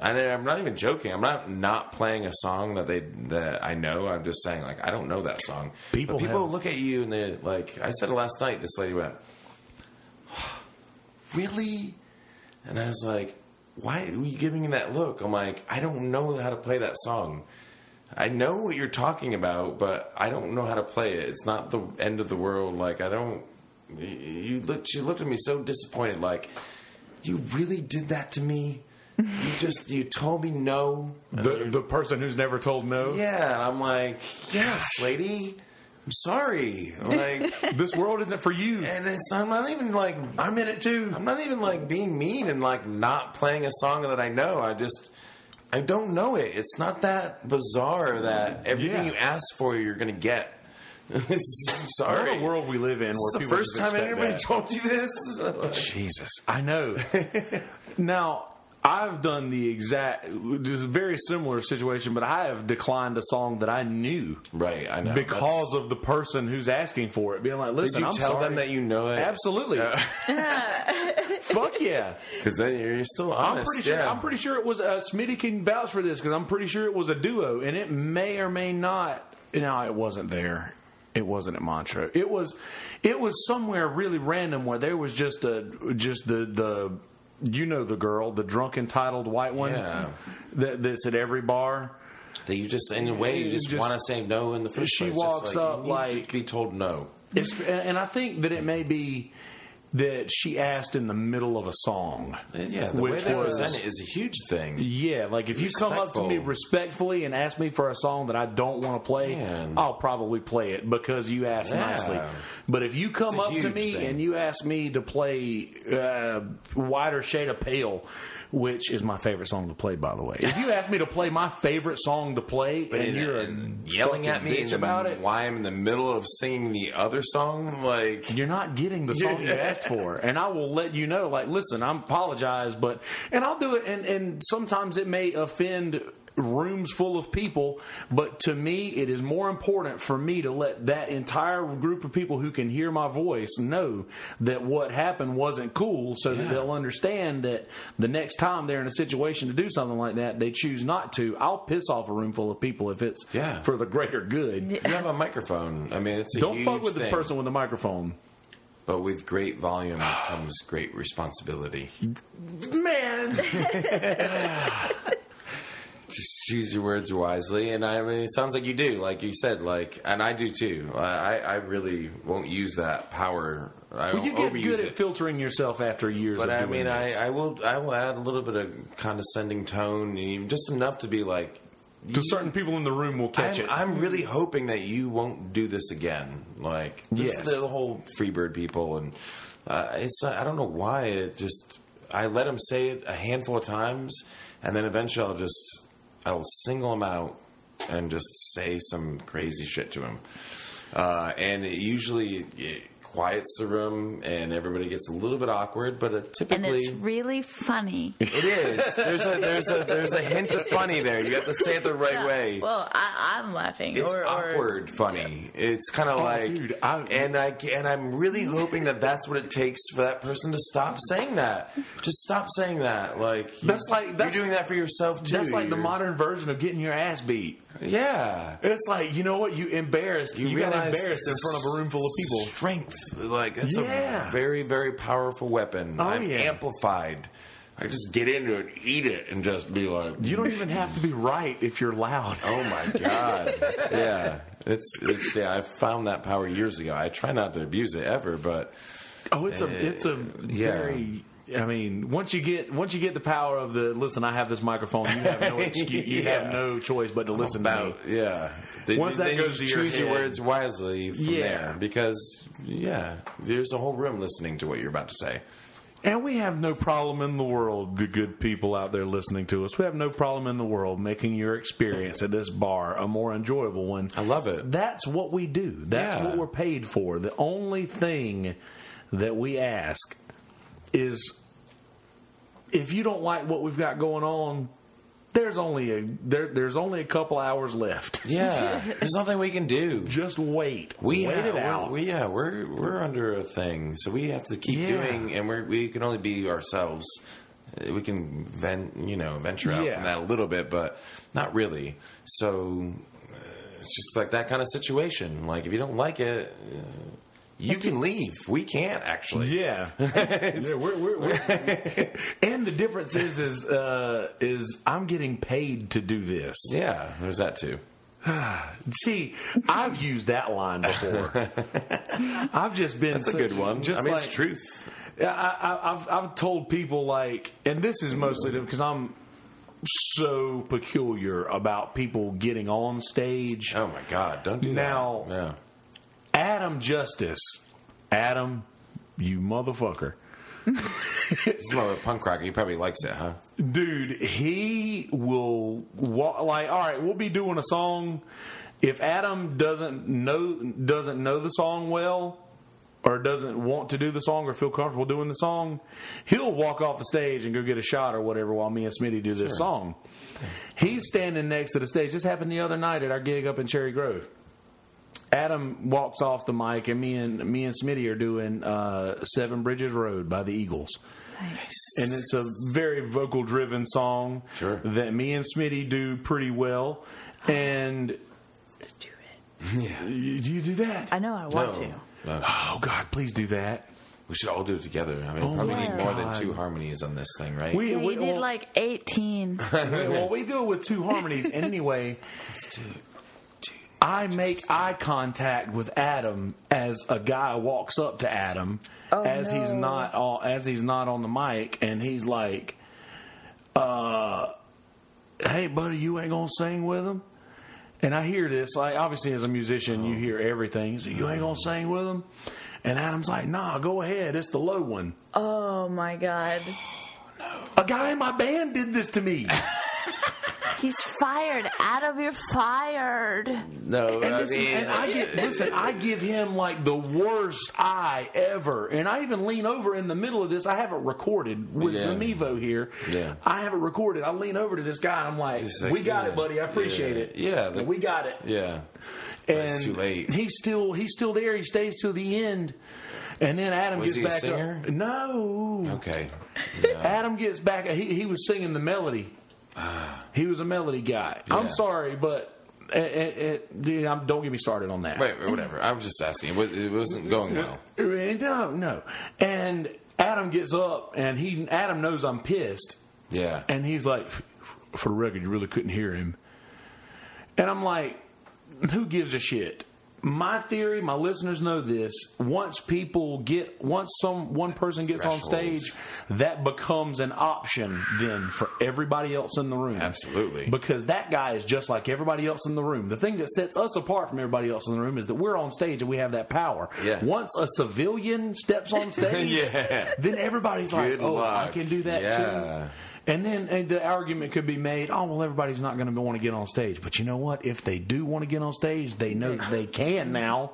I, I'm not even joking. I'm not not playing a song that they that I know. I'm just saying like I don't know that song. People but people have- look at you and they like I said it last night. This lady went, "Really?" And I was like, "Why are you giving me that look?" I'm like, "I don't know how to play that song." I know what you're talking about, but I don't know how to play it. It's not the end of the world. Like I don't. You you looked. She looked at me so disappointed. Like you really did that to me. You just you told me no. The the person who's never told no. Yeah, and I'm like, yes, lady. I'm sorry. Like, This world isn't for you. and it's I'm not even like I'm in it too. I'm not even like being mean and like not playing a song that I know. I just I don't know it. It's not that bizarre that everything Yeah. you ask for, you're going to get. Sorry. What a world we live in This where the first time anybody that. told you this. Jesus, I know. now, I've done the exact, just very similar situation, but I have declined a song that I knew right, I know. because of the person who's asking for it, being like, Did "Listen, you I'm tell sorry. them that you know it? Absolutely. Fuck yeah! Because then you're still I'm honest. pretty sure. I'm pretty sure it was. Uh, Smitty can vouch for this because I'm pretty sure it was a duo, and it may or may not. No, it wasn't there. It wasn't at Montreux. It was. It was somewhere really random where there was just a just the the. You know the girl, the drunk entitled white one Yeah. that, that's at every bar. That you just, in a way, you just, just- want to say no in the first She place. Just walks like, up like- be told no. And I think that it may be that she asked in the middle of a song. Yeah, the way which they was- present it is a huge thing. Yeah, like if you come up to me respectfully and ask me for a song that I don't want to play, Man. I'll probably play it because you asked Yeah. nicely. But if you come up to me thing. and you ask me to play uh, "Wider Shade of Pale," which is my favorite song to play, by the way, if you ask me to play my favorite song to play and And- you're and yelling at me about it, why I'm in the middle of singing the other song, like you're not getting the song you asked for. And i will let you know like listen i apologize but and i'll do it and, and sometimes it may offend rooms full of people but to me it is more important for me to let that entire group of people who can hear my voice know that what happened wasn't cool so that they'll understand that the next time they're in a situation to do something like that they choose not to. I'll piss off a room full of people if it's Yeah. for the greater good. You have a microphone. I mean, it's a don't huge fuck with the person with the microphone. But with great volume comes great responsibility. man Just choose your words wisely, and I mean, it sounds like you do, like you said, like, and I do too. I, I really won't use that power. I Well, you get good it. at filtering yourself after years. But of I doing mean, I. I will I will add a little bit of condescending tone, just enough to be like. to certain people in the room will catch I'm, it. I'm really hoping that you won't do this again. Like this Yes. the whole Freebird people, and uh, it's I don't know why it just I let him say it a handful of times, and then eventually I'll just I'll single him out and just say some crazy shit to him, uh, and it usually it quiets the room and everybody gets a little bit awkward, but it And typically it's really funny. it is. There's a there's a there's a hint of funny there. You have to say it the right Yeah. way. Well, I, I'm laughing. It's or, or- awkward, funny. It's kind of oh, like, Oh, dude, I- and I and I'm really hoping that that's what it takes for that person to stop saying that. Just stop saying that. Like That's like- that's- you're doing that for yourself too. That's like the You're- modern version of getting your ass beat. Yeah. It's like you know what you embarrassed. You, got embarrassed in front of a room full of people. Strength, like it's Yeah. a very very powerful weapon. Oh, I'm yeah. amplified. I just get into it, eat it, and just be like, You don't even have to be right if you're loud. Oh my god! yeah, it's it's yeah. I found that power years ago. I try not to abuse it ever, but Oh, it's a it's a Uh, yeah. very. I mean, once you get once you get the power of the listen, I have this microphone. You have no excuse. You Yeah. have no choice but to listen about to me. yeah. Once that goes you to your choose your head. words wisely from Yeah. there because yeah, there's a whole room listening to what you're about to say. And we have no problem in the world, the good people out there listening to us. We have no problem in the world making your experience at this bar a more enjoyable one. I love it. That's what we do. That's Yeah. what we're paid for. The only thing that we ask is if you don't like what we've got going on, there's only a there, there's only a couple hours left. Yeah, there's nothing we can do. Just wait. We wait have, it out. We, yeah, we're we're under a thing, so we have to keep Yeah. doing, and we're, we can only be ourselves. Uh, We can ven, you know, venture out Yeah. from that a little bit, but not really. So uh, it's just like that kind of situation. Like if you don't like it, uh, you can leave. We can't actually. Yeah, yeah we're, we're, we're and the difference is is uh, is I'm getting paid to do this. Yeah, there's that too. See, I've used that line before. I've just been That's a good one. Just I mean, like, it's truth. I, I, I've I've told people like, and this is mostly because I'm so peculiar about people getting on stage. Oh my God! Don't do Now- that. Yeah. Adam Justice, Adam, you motherfucker. He's more of a punk rocker. He probably likes it, huh? dude, he will walk like. All right, we'll be doing a song. If Adam doesn't know doesn't know the song well, or doesn't want to do the song or feel comfortable doing the song, he'll walk off the stage and go get a shot or whatever while me and Smitty do this song. He's standing next to the stage. This happened the other night at our gig up in Cherry Grove. Adam walks off the mic, and me and me and Smitty are doing uh, Seven Bridges Road by the Eagles. Nice. And it's a very vocal driven song Sure. that me and Smitty do pretty well. And Do it. Yeah. you, do you do that? I know I want No. to. No. Oh God, please do that. We should all do it together. I mean, Oh probably my need more than God. two harmonies on this thing, right? We, Yeah, we you need well, like 18. well, we do it with two harmonies. And anyway, Let's do it. Two. I make eye contact with Adam as a guy walks up to Adam as he's not all, as he's not on the mic, and he's like, uh, "Hey, buddy, you ain't gonna sing with him." And I hear this, like obviously as a musician, you hear everything. So you ain't gonna sing with him, and Adam's like, "Nah, go ahead. It's the low one." Oh my god. no. A guy in my band did this to me. He's fired. Adam, you're fired. No, And, I listen, mean, and I get listen. I give him like the worst eye ever, and I even lean over in the middle of this. I have it recorded with Yeah. the Mevo here. Yeah. I have it recorded. I lean over to this guy, and I'm like, like, "We got yeah, it, buddy. I appreciate yeah, it. yeah, the- we got it." yeah. and it's too late. He's still he's still there. He stays till the end, and then Adam Was gets he a back singer? up. No, Okay. Adam gets back. He he was singing the melody. He was a melody guy. Yeah. I'm sorry, but. eh, eh, eh, dude, I'm- don't get me started on that. Wait, wait, whatever. I was just asking. It, was, it wasn't going well. No, no. And Adam gets up, and he Adam knows I'm pissed, Yeah. and he's like, "For the record, you really couldn't hear him." And I'm like, "Who gives a shit?" My theory, my listeners know this. Once people get, once some one person gets on stage, that becomes an option then for everybody else in the room. Absolutely. because that guy is just like everybody else in the room. The thing that sets us apart from everybody else in the room is that we're on stage and we have that power. Yeah. Once a civilian steps on stage, Yeah. then everybody's like, Good "Oh, I can do that Yeah. too." And then and the argument could be made, "Oh, well, everybody's not going to want to get on stage." But you know what? If they do want to get on stage, they know that they can now.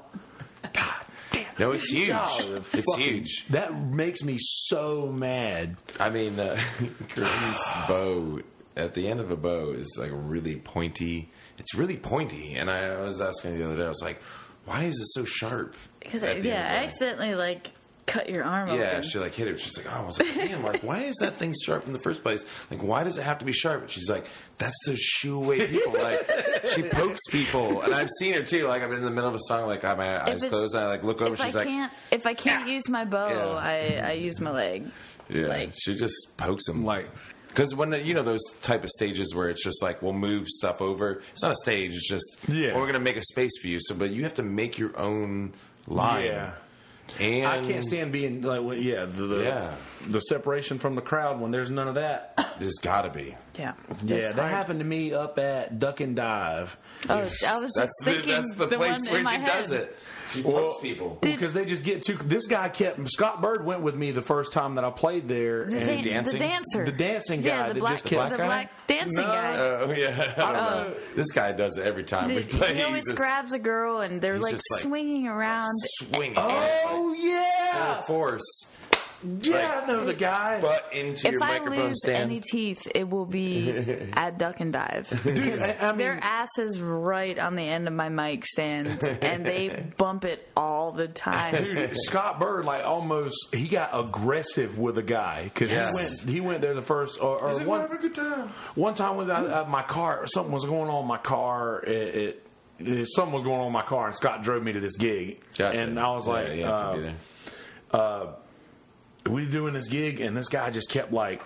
God damn. No, it's huge. God, It's fucking- huge. That makes me so mad. I mean, uh, Corinne's bow at the end of a bow is like really pointy. It's really pointy, and I, I was asking the other day. I was like, "Why is it so sharp?" Because yeah, I end of the bow? accidentally like cut your arm off. Yeah, open. she like hit it. She's like, oh, I was like, damn, like, why is that thing sharp in the first place? Like, why does it have to be sharp? And she's like, that's the shoo way people. Like, she pokes people, and I've seen her too. Like, I'm in the middle of a song, like, I have my eyes it's- closed, and I like look over. if She's I like, can't, if I can't ah! use my bow, Yeah. I, I use my leg. yeah, like- she just pokes him, Like, Because when the, you know those type of stages where it's just like we'll move stuff over. It's not a stage. It's just Yeah. well, we're gonna make a space for you. So, but you have to make your own line. Yeah. And I can't stand being like, well, yeah, the, the Yeah. the separation from the crowd when there's none of that. There's got to be. Yeah. Yeah, It's that hard. happened to me up at Duck and Dive. Oh, I was That's just the, thinking that's the, place one where in my she head. does it. She pokes people. because they just get too. This guy kept Scott Bird went with me the first time that I played there, The, and dan- dancing? the dancer. The dancing Yeah, guy the that black, just kept- the Black guy? black dancing No. guy. Oh yeah, I don't uh, know. Oh. This guy does it every time. we Dude, play. he always just grabs a girl and they're like just, like, swinging around. swinging. oh yeah, full force, yeah, I know the guy. butt into If your I microphone lose stand. any teeth, it will be at Duck and Dive. Because I- I mean- their ass is right on the end of my mic stand, and they bump it all the time. Dude, Scott Bird, like almost, he got aggressive with a guy because Yes. he went. He went there the first, or, or He's like, one, "We're having a good time. one time when I, uh, my car, something was going on in my car. It, it, it- something was going on in my car, and Scott drove me to this gig, Gotcha. and I was like, you have to uh, be there. we doing this gig and this guy just kept like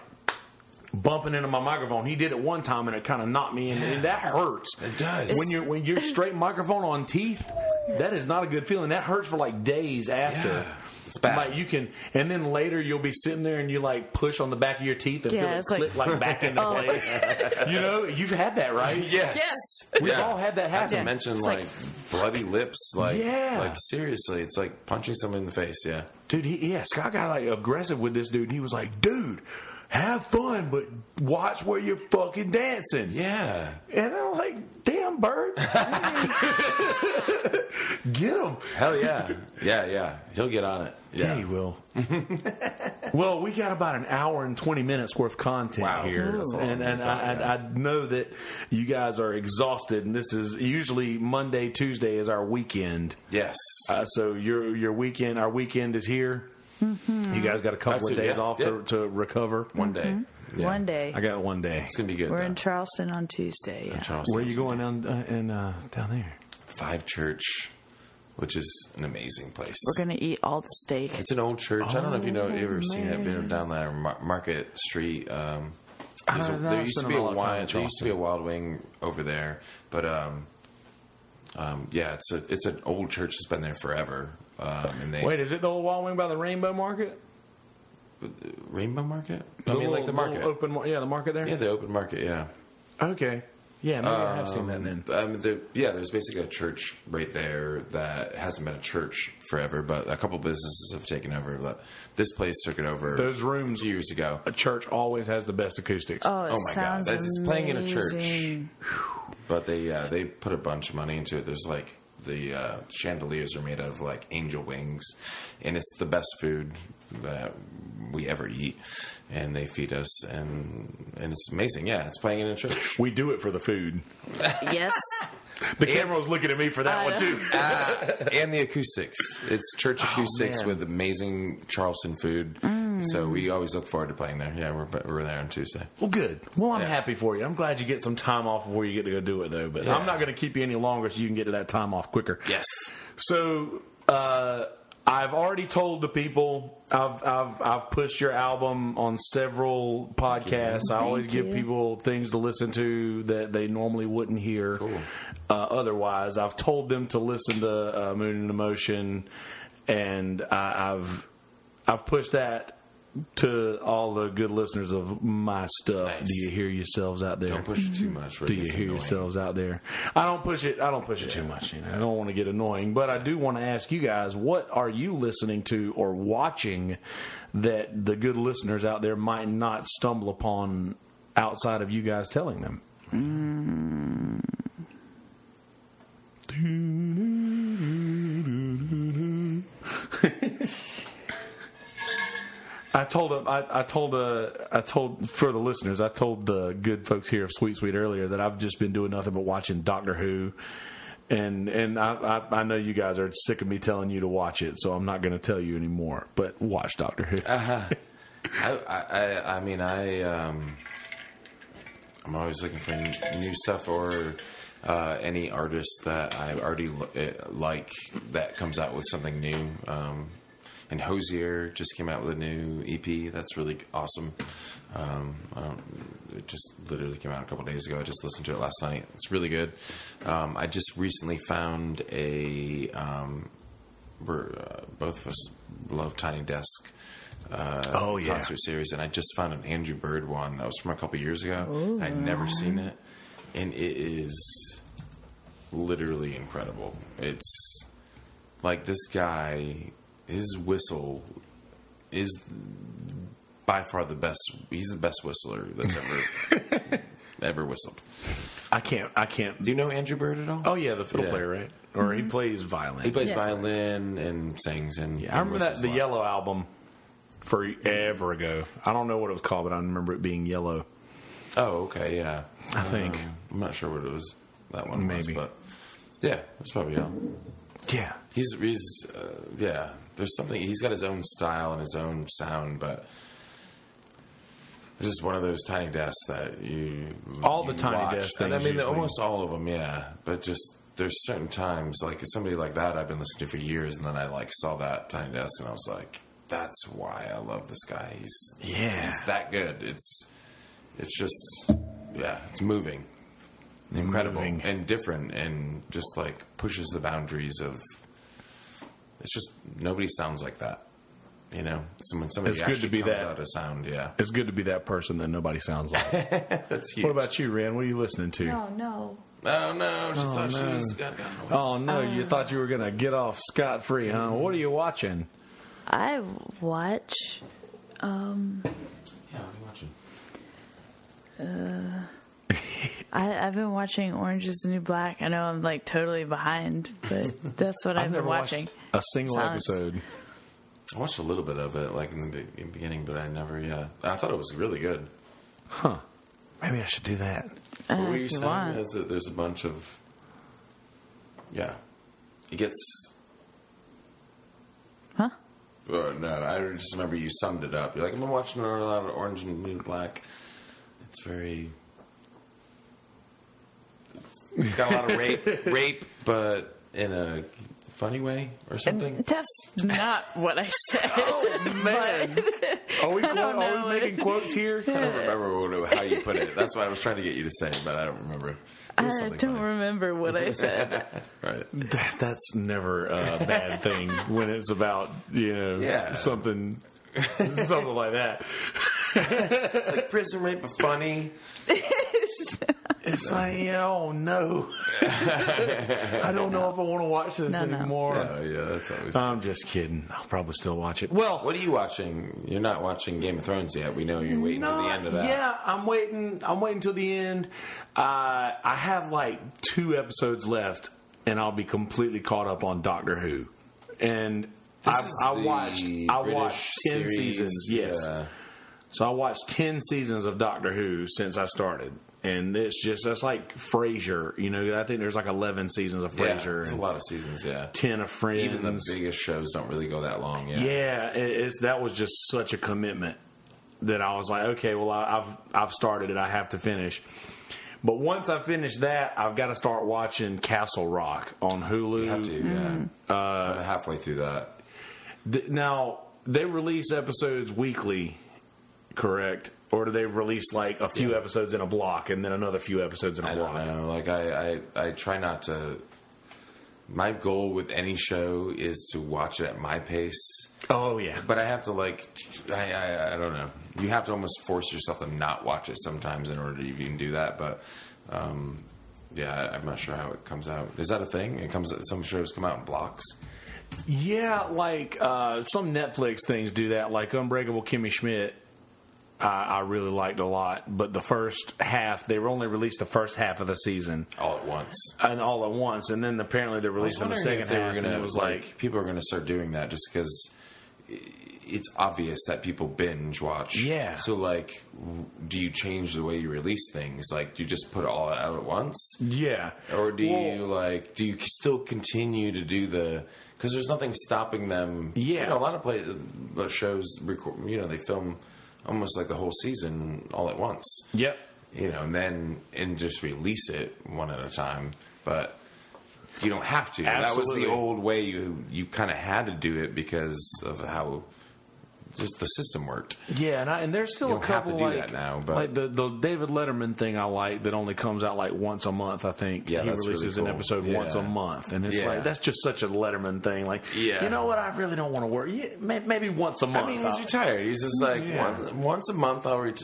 bumping into my microphone. He did it one time and it kind of knocked me in, and that hurts. It does. when you're when you're straight microphone on teeth. that is not a good feeling. That hurts for like days after. Yeah, it's bad. Like you can, and then later you'll be sitting there and you like push on the back of your teeth and Yeah, feel it it's like- like, back into Oh. place. you know, you've had that, right? Yes. Yes. We've Yeah. all had that Not happen. to mention It's like, like- bloody lips. Like, Yeah. like seriously, it's like punching someone in the face. Yeah. Dude, he, yeah, Scott got like aggressive with this dude. He was like, dude, have fun, but watch where you're fucking dancing. Yeah. And I'm like, damn, bird. Get him. Hell yeah. yeah, yeah. He'll get on it. Yeah, Yeah. he will. well, we got about an hour and 20 minutes worth of content Wow. here. And, and I, I, I know that you guys are exhausted, and this is usually Monday, Tuesday is our weekend. Yes. Uh, so your your weekend, our weekend is here. You guys got a couple of days yeah, off yeah. to, to recover. One day. Yeah. One day. I got one day. It's gonna be good. We're though. in Charleston on Tuesday. Yeah. Charleston. Where are you going down uh, in uh, down there? Five Church, which is an amazing place. We're gonna eat all the steak. It's an old church. I don't know if you know. You ever seen it? man. Been down there, Mar- Market Street. Um, I a- don't know, there used to be a a lot of time in wild. There used to be a wild wing over there, but um, um, yeah, it's a it's an old church that's been there forever. Um, and they Wait, is it the old Wild Wing by the Rainbow Market? Rainbow Market. I mean, little- like the market. open, mar- yeah, the market there. yeah, the open market. Yeah. Okay. Yeah, maybe I have seen that then. Um, the, yeah, there's basically a church right there that hasn't been a church forever, but a couple businesses have taken over. But this place took it over. Those rooms- a few years ago. A church always has the best acoustics. oh, it Oh my God, sounds that's- it's playing in a church. amazing. But they uh, they put a bunch of money into it. There's like the uh, chandeliers are made out of like angel wings, and it's the best food that we ever eat. And they feed us, and and it's amazing. Yeah, it's playing in a church. We do it for the food. Yes. The camera was looking at me for that I one too. Ah, and the acoustics. It's church acoustics Oh, with amazing Charleston food. Mm. So we always look forward to playing there. Yeah, we're we're there on Tuesday. Well, good. Well, I'm Yeah. happy for you. I'm glad you get some time off before you get to go do it, though. But Yeah. I'm not going to keep you any longer, so you can get to that time off quicker. Yes. So uh, I've already told the people. I've I've I've pushed your album on several podcasts. I always give people things to listen to that they normally wouldn't hear. Cool. Uh, otherwise, I've told them to listen to uh, Moon and Emotion, and I, I've I've pushed that to all the good listeners of my stuff. Nice. Do you hear yourselves out there? Don't push it too much. Do you hear annoying. yourselves out there? I don't push it. I don't push it too much. You know, I don't want to get annoying, but I do want to ask you guys: What are you listening to or watching that the good listeners out there might not stumble upon outside of you guys telling them? Mm. I told him. I, I told. Uh, I told for the listeners. I told the good folks here of Sweet Sweet earlier that I've just been doing nothing but watching Doctor Who, and and I, I, I know you guys are sick of me telling you to watch it, so I'm not going to tell you anymore. But watch Doctor Who. I, I, I, I mean, I, um, I'm always looking for new stuff or uh, any artist that I already uh, like that comes out with something new. Um, and Hozier just came out with a new EP. That's really awesome. Um, I it just literally came out a couple days ago. I just listened to it last night. It's really good. Um, I just recently found a. Um, we're uh, both of us love Tiny Desk. Uh, Oh, yeah. concert series, and I just found an Andrew Bird one that was from a couple years ago. I'd never seen it, and it is literally incredible. It's like this guy, his whistle is by far the best. He's the best whistler that's ever ever whistled. I can't. I can't. Do you know Andrew Bird at all? Oh yeah, the fiddle Yeah. player, right? Or he plays violin. he plays Yeah. violin and sings and Yeah, I remember that the. Yellow album forever ago. I don't know what it was called, but I remember it being yellow. Oh, okay, yeah. I think. Um, I'm not sure what it was. That one Maybe. was, but yeah, it's probably yeah. Yeah. He's he's uh, yeah. There's something. He's got his own style and his own sound, but it's just one of those tiny desks that you All the you Tiny watch. I mean, usually- almost all of them, yeah. But just there's certain times, like somebody like that, I've been listening to for years, and then I like saw that tiny desk, and I was like, that's why I love this guy. He's Yeah. he's that good. It's it's just yeah, it's moving. Incredible moving. and different and just like pushes the boundaries of. It's just nobody sounds like that. You know, so when somebody It's good to actually be comes that. out of sound, yeah, It's good to be that person that nobody sounds like. that's huge. what about you, Rand? What are you listening to? Oh no. Oh no, she thought she no. was got, got Oh no, you thought you were gonna get off scot free, huh? What are you watching? I watch. Um, Yeah, what are you watching? I, I've been watching Orange Is the New Black. I know I'm like totally behind, but that's what I've, I've been never watching. watched a single Sounds- episode. I watched a little bit of it, like in the be- in the beginning, but I never. Yeah, I thought it was really good. Huh. Maybe I should do that. Uh, what were you if saying? Is that there's a bunch of. Yeah, it gets. Huh? Uh, no, I just remember you summed it up. You're like, I'm been watching a lot of Orange and New Black. It's very. It's got a lot of rape, rape, but in a funny way or something. That's not what I said. oh Man, are we, quote, don't are we making quotes here? I don't remember what, how you put it. That's what I was trying to get you to say, but I don't remember. I don't funny. remember what I said. Right. That, that's never a bad thing when it's about you know Yeah. something something like that. It's like prison rape, but funny. It's like oh no, I don't know if I want to watch this No, no. anymore. Oh yeah, that's always. I'm just kidding. I'll probably still watch it. Well, What are you watching? You're not watching Game of Thrones yet. We know you're waiting till the end of that. Yeah, I'm waiting. I'm waiting till the end. Uh, I have like two episodes left, and I'll be completely caught up on Doctor Who. And This I, is I the watched. I British watched ten series, seasons. Yes. yeah. So I watched ten seasons of Doctor Who since I started, and it's just that's like Frasier. You know, I think there's like eleven seasons of Yeah, Frasier there's a lot of seasons. Yeah, ten of Friends. even the biggest shows don't really go that long. Yeah, Yeah, it's that was just such a commitment that I was like, okay, well, I, I've I've started it. I have to finish. But once I finish that, I've got to start watching Castle Rock on Hulu. you have to. Yeah, Uh, I'm halfway through that. Th- now they release episodes weekly, correct? Or do they release like a few Yeah. episodes in a block and then another few episodes in a I block? don't know. Like I, I, I try not to. My goal with any show is to watch it at my pace. Oh yeah, But I have to like, I, I, I don't know. You have to almost force yourself to not watch it sometimes in order to even do that. But um, yeah, I- I'm not sure how it comes out. Is that a thing? It comes. Some shows come out in blocks. Yeah, like uh, some Netflix things do that, like Unbreakable Kimmy Schmidt. I, I really liked a lot, but the first half they were only released the first half of the season all at once. and all at once, and then apparently they released in the second they half. were gonna it was like, like, people are going to start doing that just because it's obvious that people binge watch. Yeah. So like, do you change the way you release things? Like, do you just put it all out at once, yeah, or do Well, you like do you still continue to do the? Because there's nothing stopping them. Yeah. You know, a lot of play uh, shows record. You know, they film almost like the whole season all at once. Yep. you know, and then and just release it one at a time. But you don't have to. That was the old way. You you kind of had to do it because of how just the system worked. Yeah, and, I, and there's still a don't have to couple do like that now, but- like the the David Letterman thing I like that only comes out like once a month. I think Yeah, he releases really an episode Yeah. once a month, and it's Yeah. like that's just such a Letterman thing. Like, Yeah. you know what? I really don't want to work. Yeah, maybe once a month. I mean, he's I'll- retired. He's just like Yeah. one, once a month. I'll ret-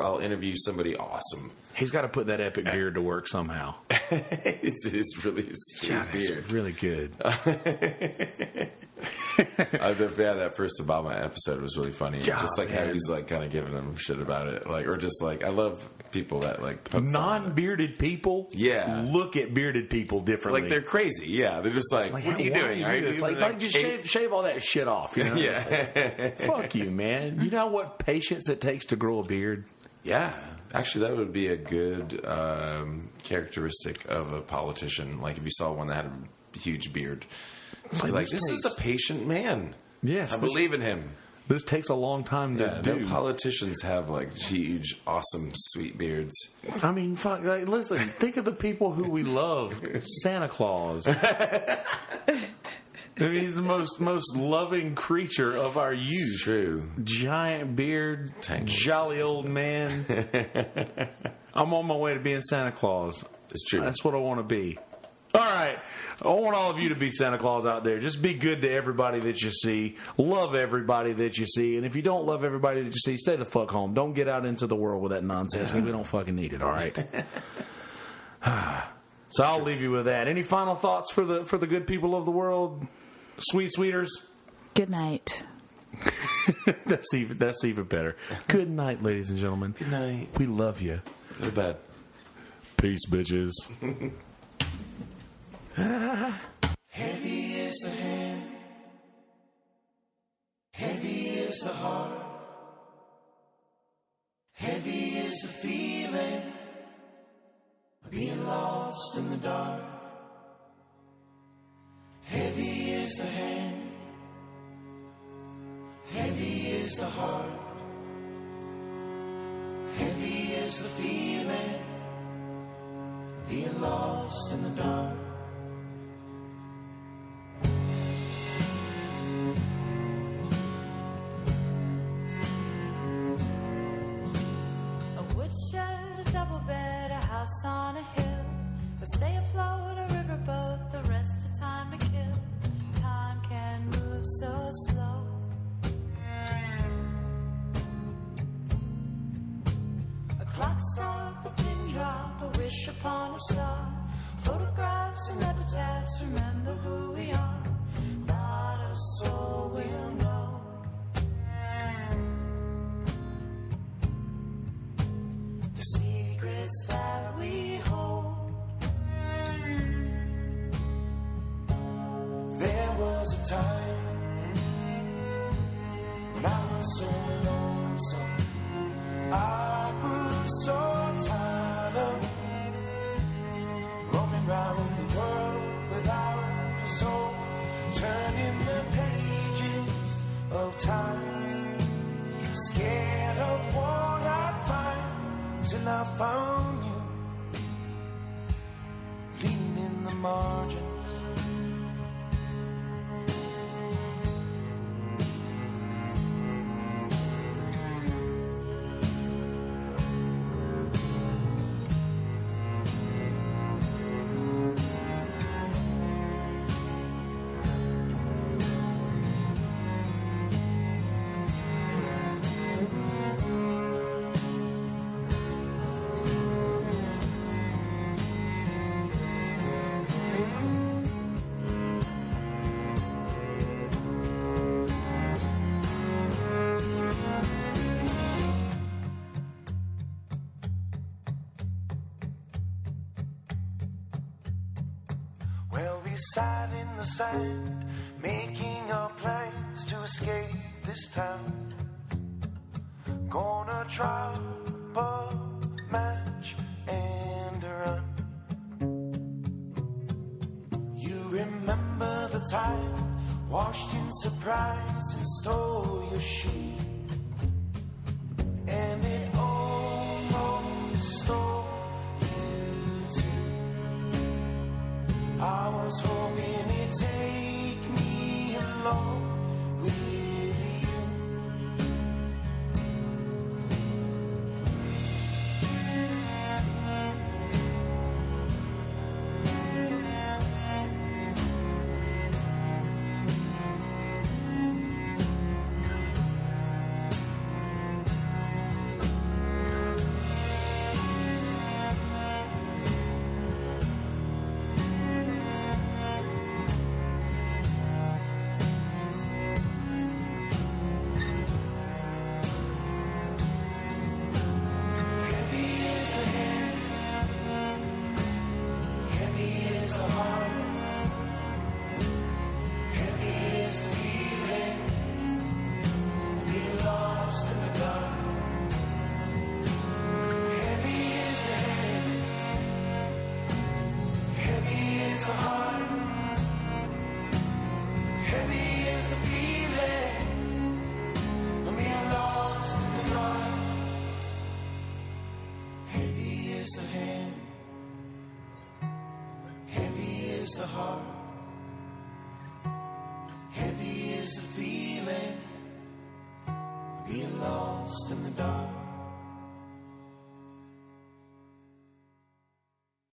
I'll interview somebody awesome. He's got to put that epic beard to work somehow. it's, it's really sweet God, it's beard. really good. uh, the, yeah, that first Obama episode was really funny. Just like how man. he's like kind of giving him shit about it, like or just like I love people that like poke fun at it. Non-bearded people, Yeah. look at bearded people differently. like they're crazy. Yeah, they're just like, Like, what are you doing? Are you doing Like, like, just shave, shave all that shit off. You know? Yeah, Fuck you, man. You know what patience it takes to grow a beard? yeah. Actually, that would be a good um, characteristic of a politician. Like if you saw one that had a huge beard, You'd like this this is a patient man. Yes, I this- believe in him. This takes a long time to Yeah, do. no politicians have like huge, awesome, sweet beards. I mean, fuck. Like, listen, think of the people who we love. Santa Claus. I mean, he's the most most loving creature of our youth. True. Giant beard, Tangled. jolly old man. I'm on my way to being Santa Claus. It's true. That's what I want to be. All right. I want all of you to be Santa Claus out there. Just be good to everybody that you see. Love everybody that you see. And if you don't love everybody that you see, stay the fuck home. Don't get out into the world with that nonsense. We don't fucking need it, all right? so I'll leave you with that. Any final thoughts for the for the good people of the world? Sweet sweeters? Good night. That's even that's even better. Good night, ladies and gentlemen. Good night. We love you. Go to bed. Peace, bitches. Heavy is the hand, heavy is the heart, heavy is the feeling of being lost in the dark. Heavy is the hand, heavy is the heart, heavy is the feeling of being lost in the dark. Time. Scared of what I'd find till I found you, leaning in the margins. Sand, making our plans to escape this town. Gonna try a match and run. You remember the time, washed in surprise and stole your shoe.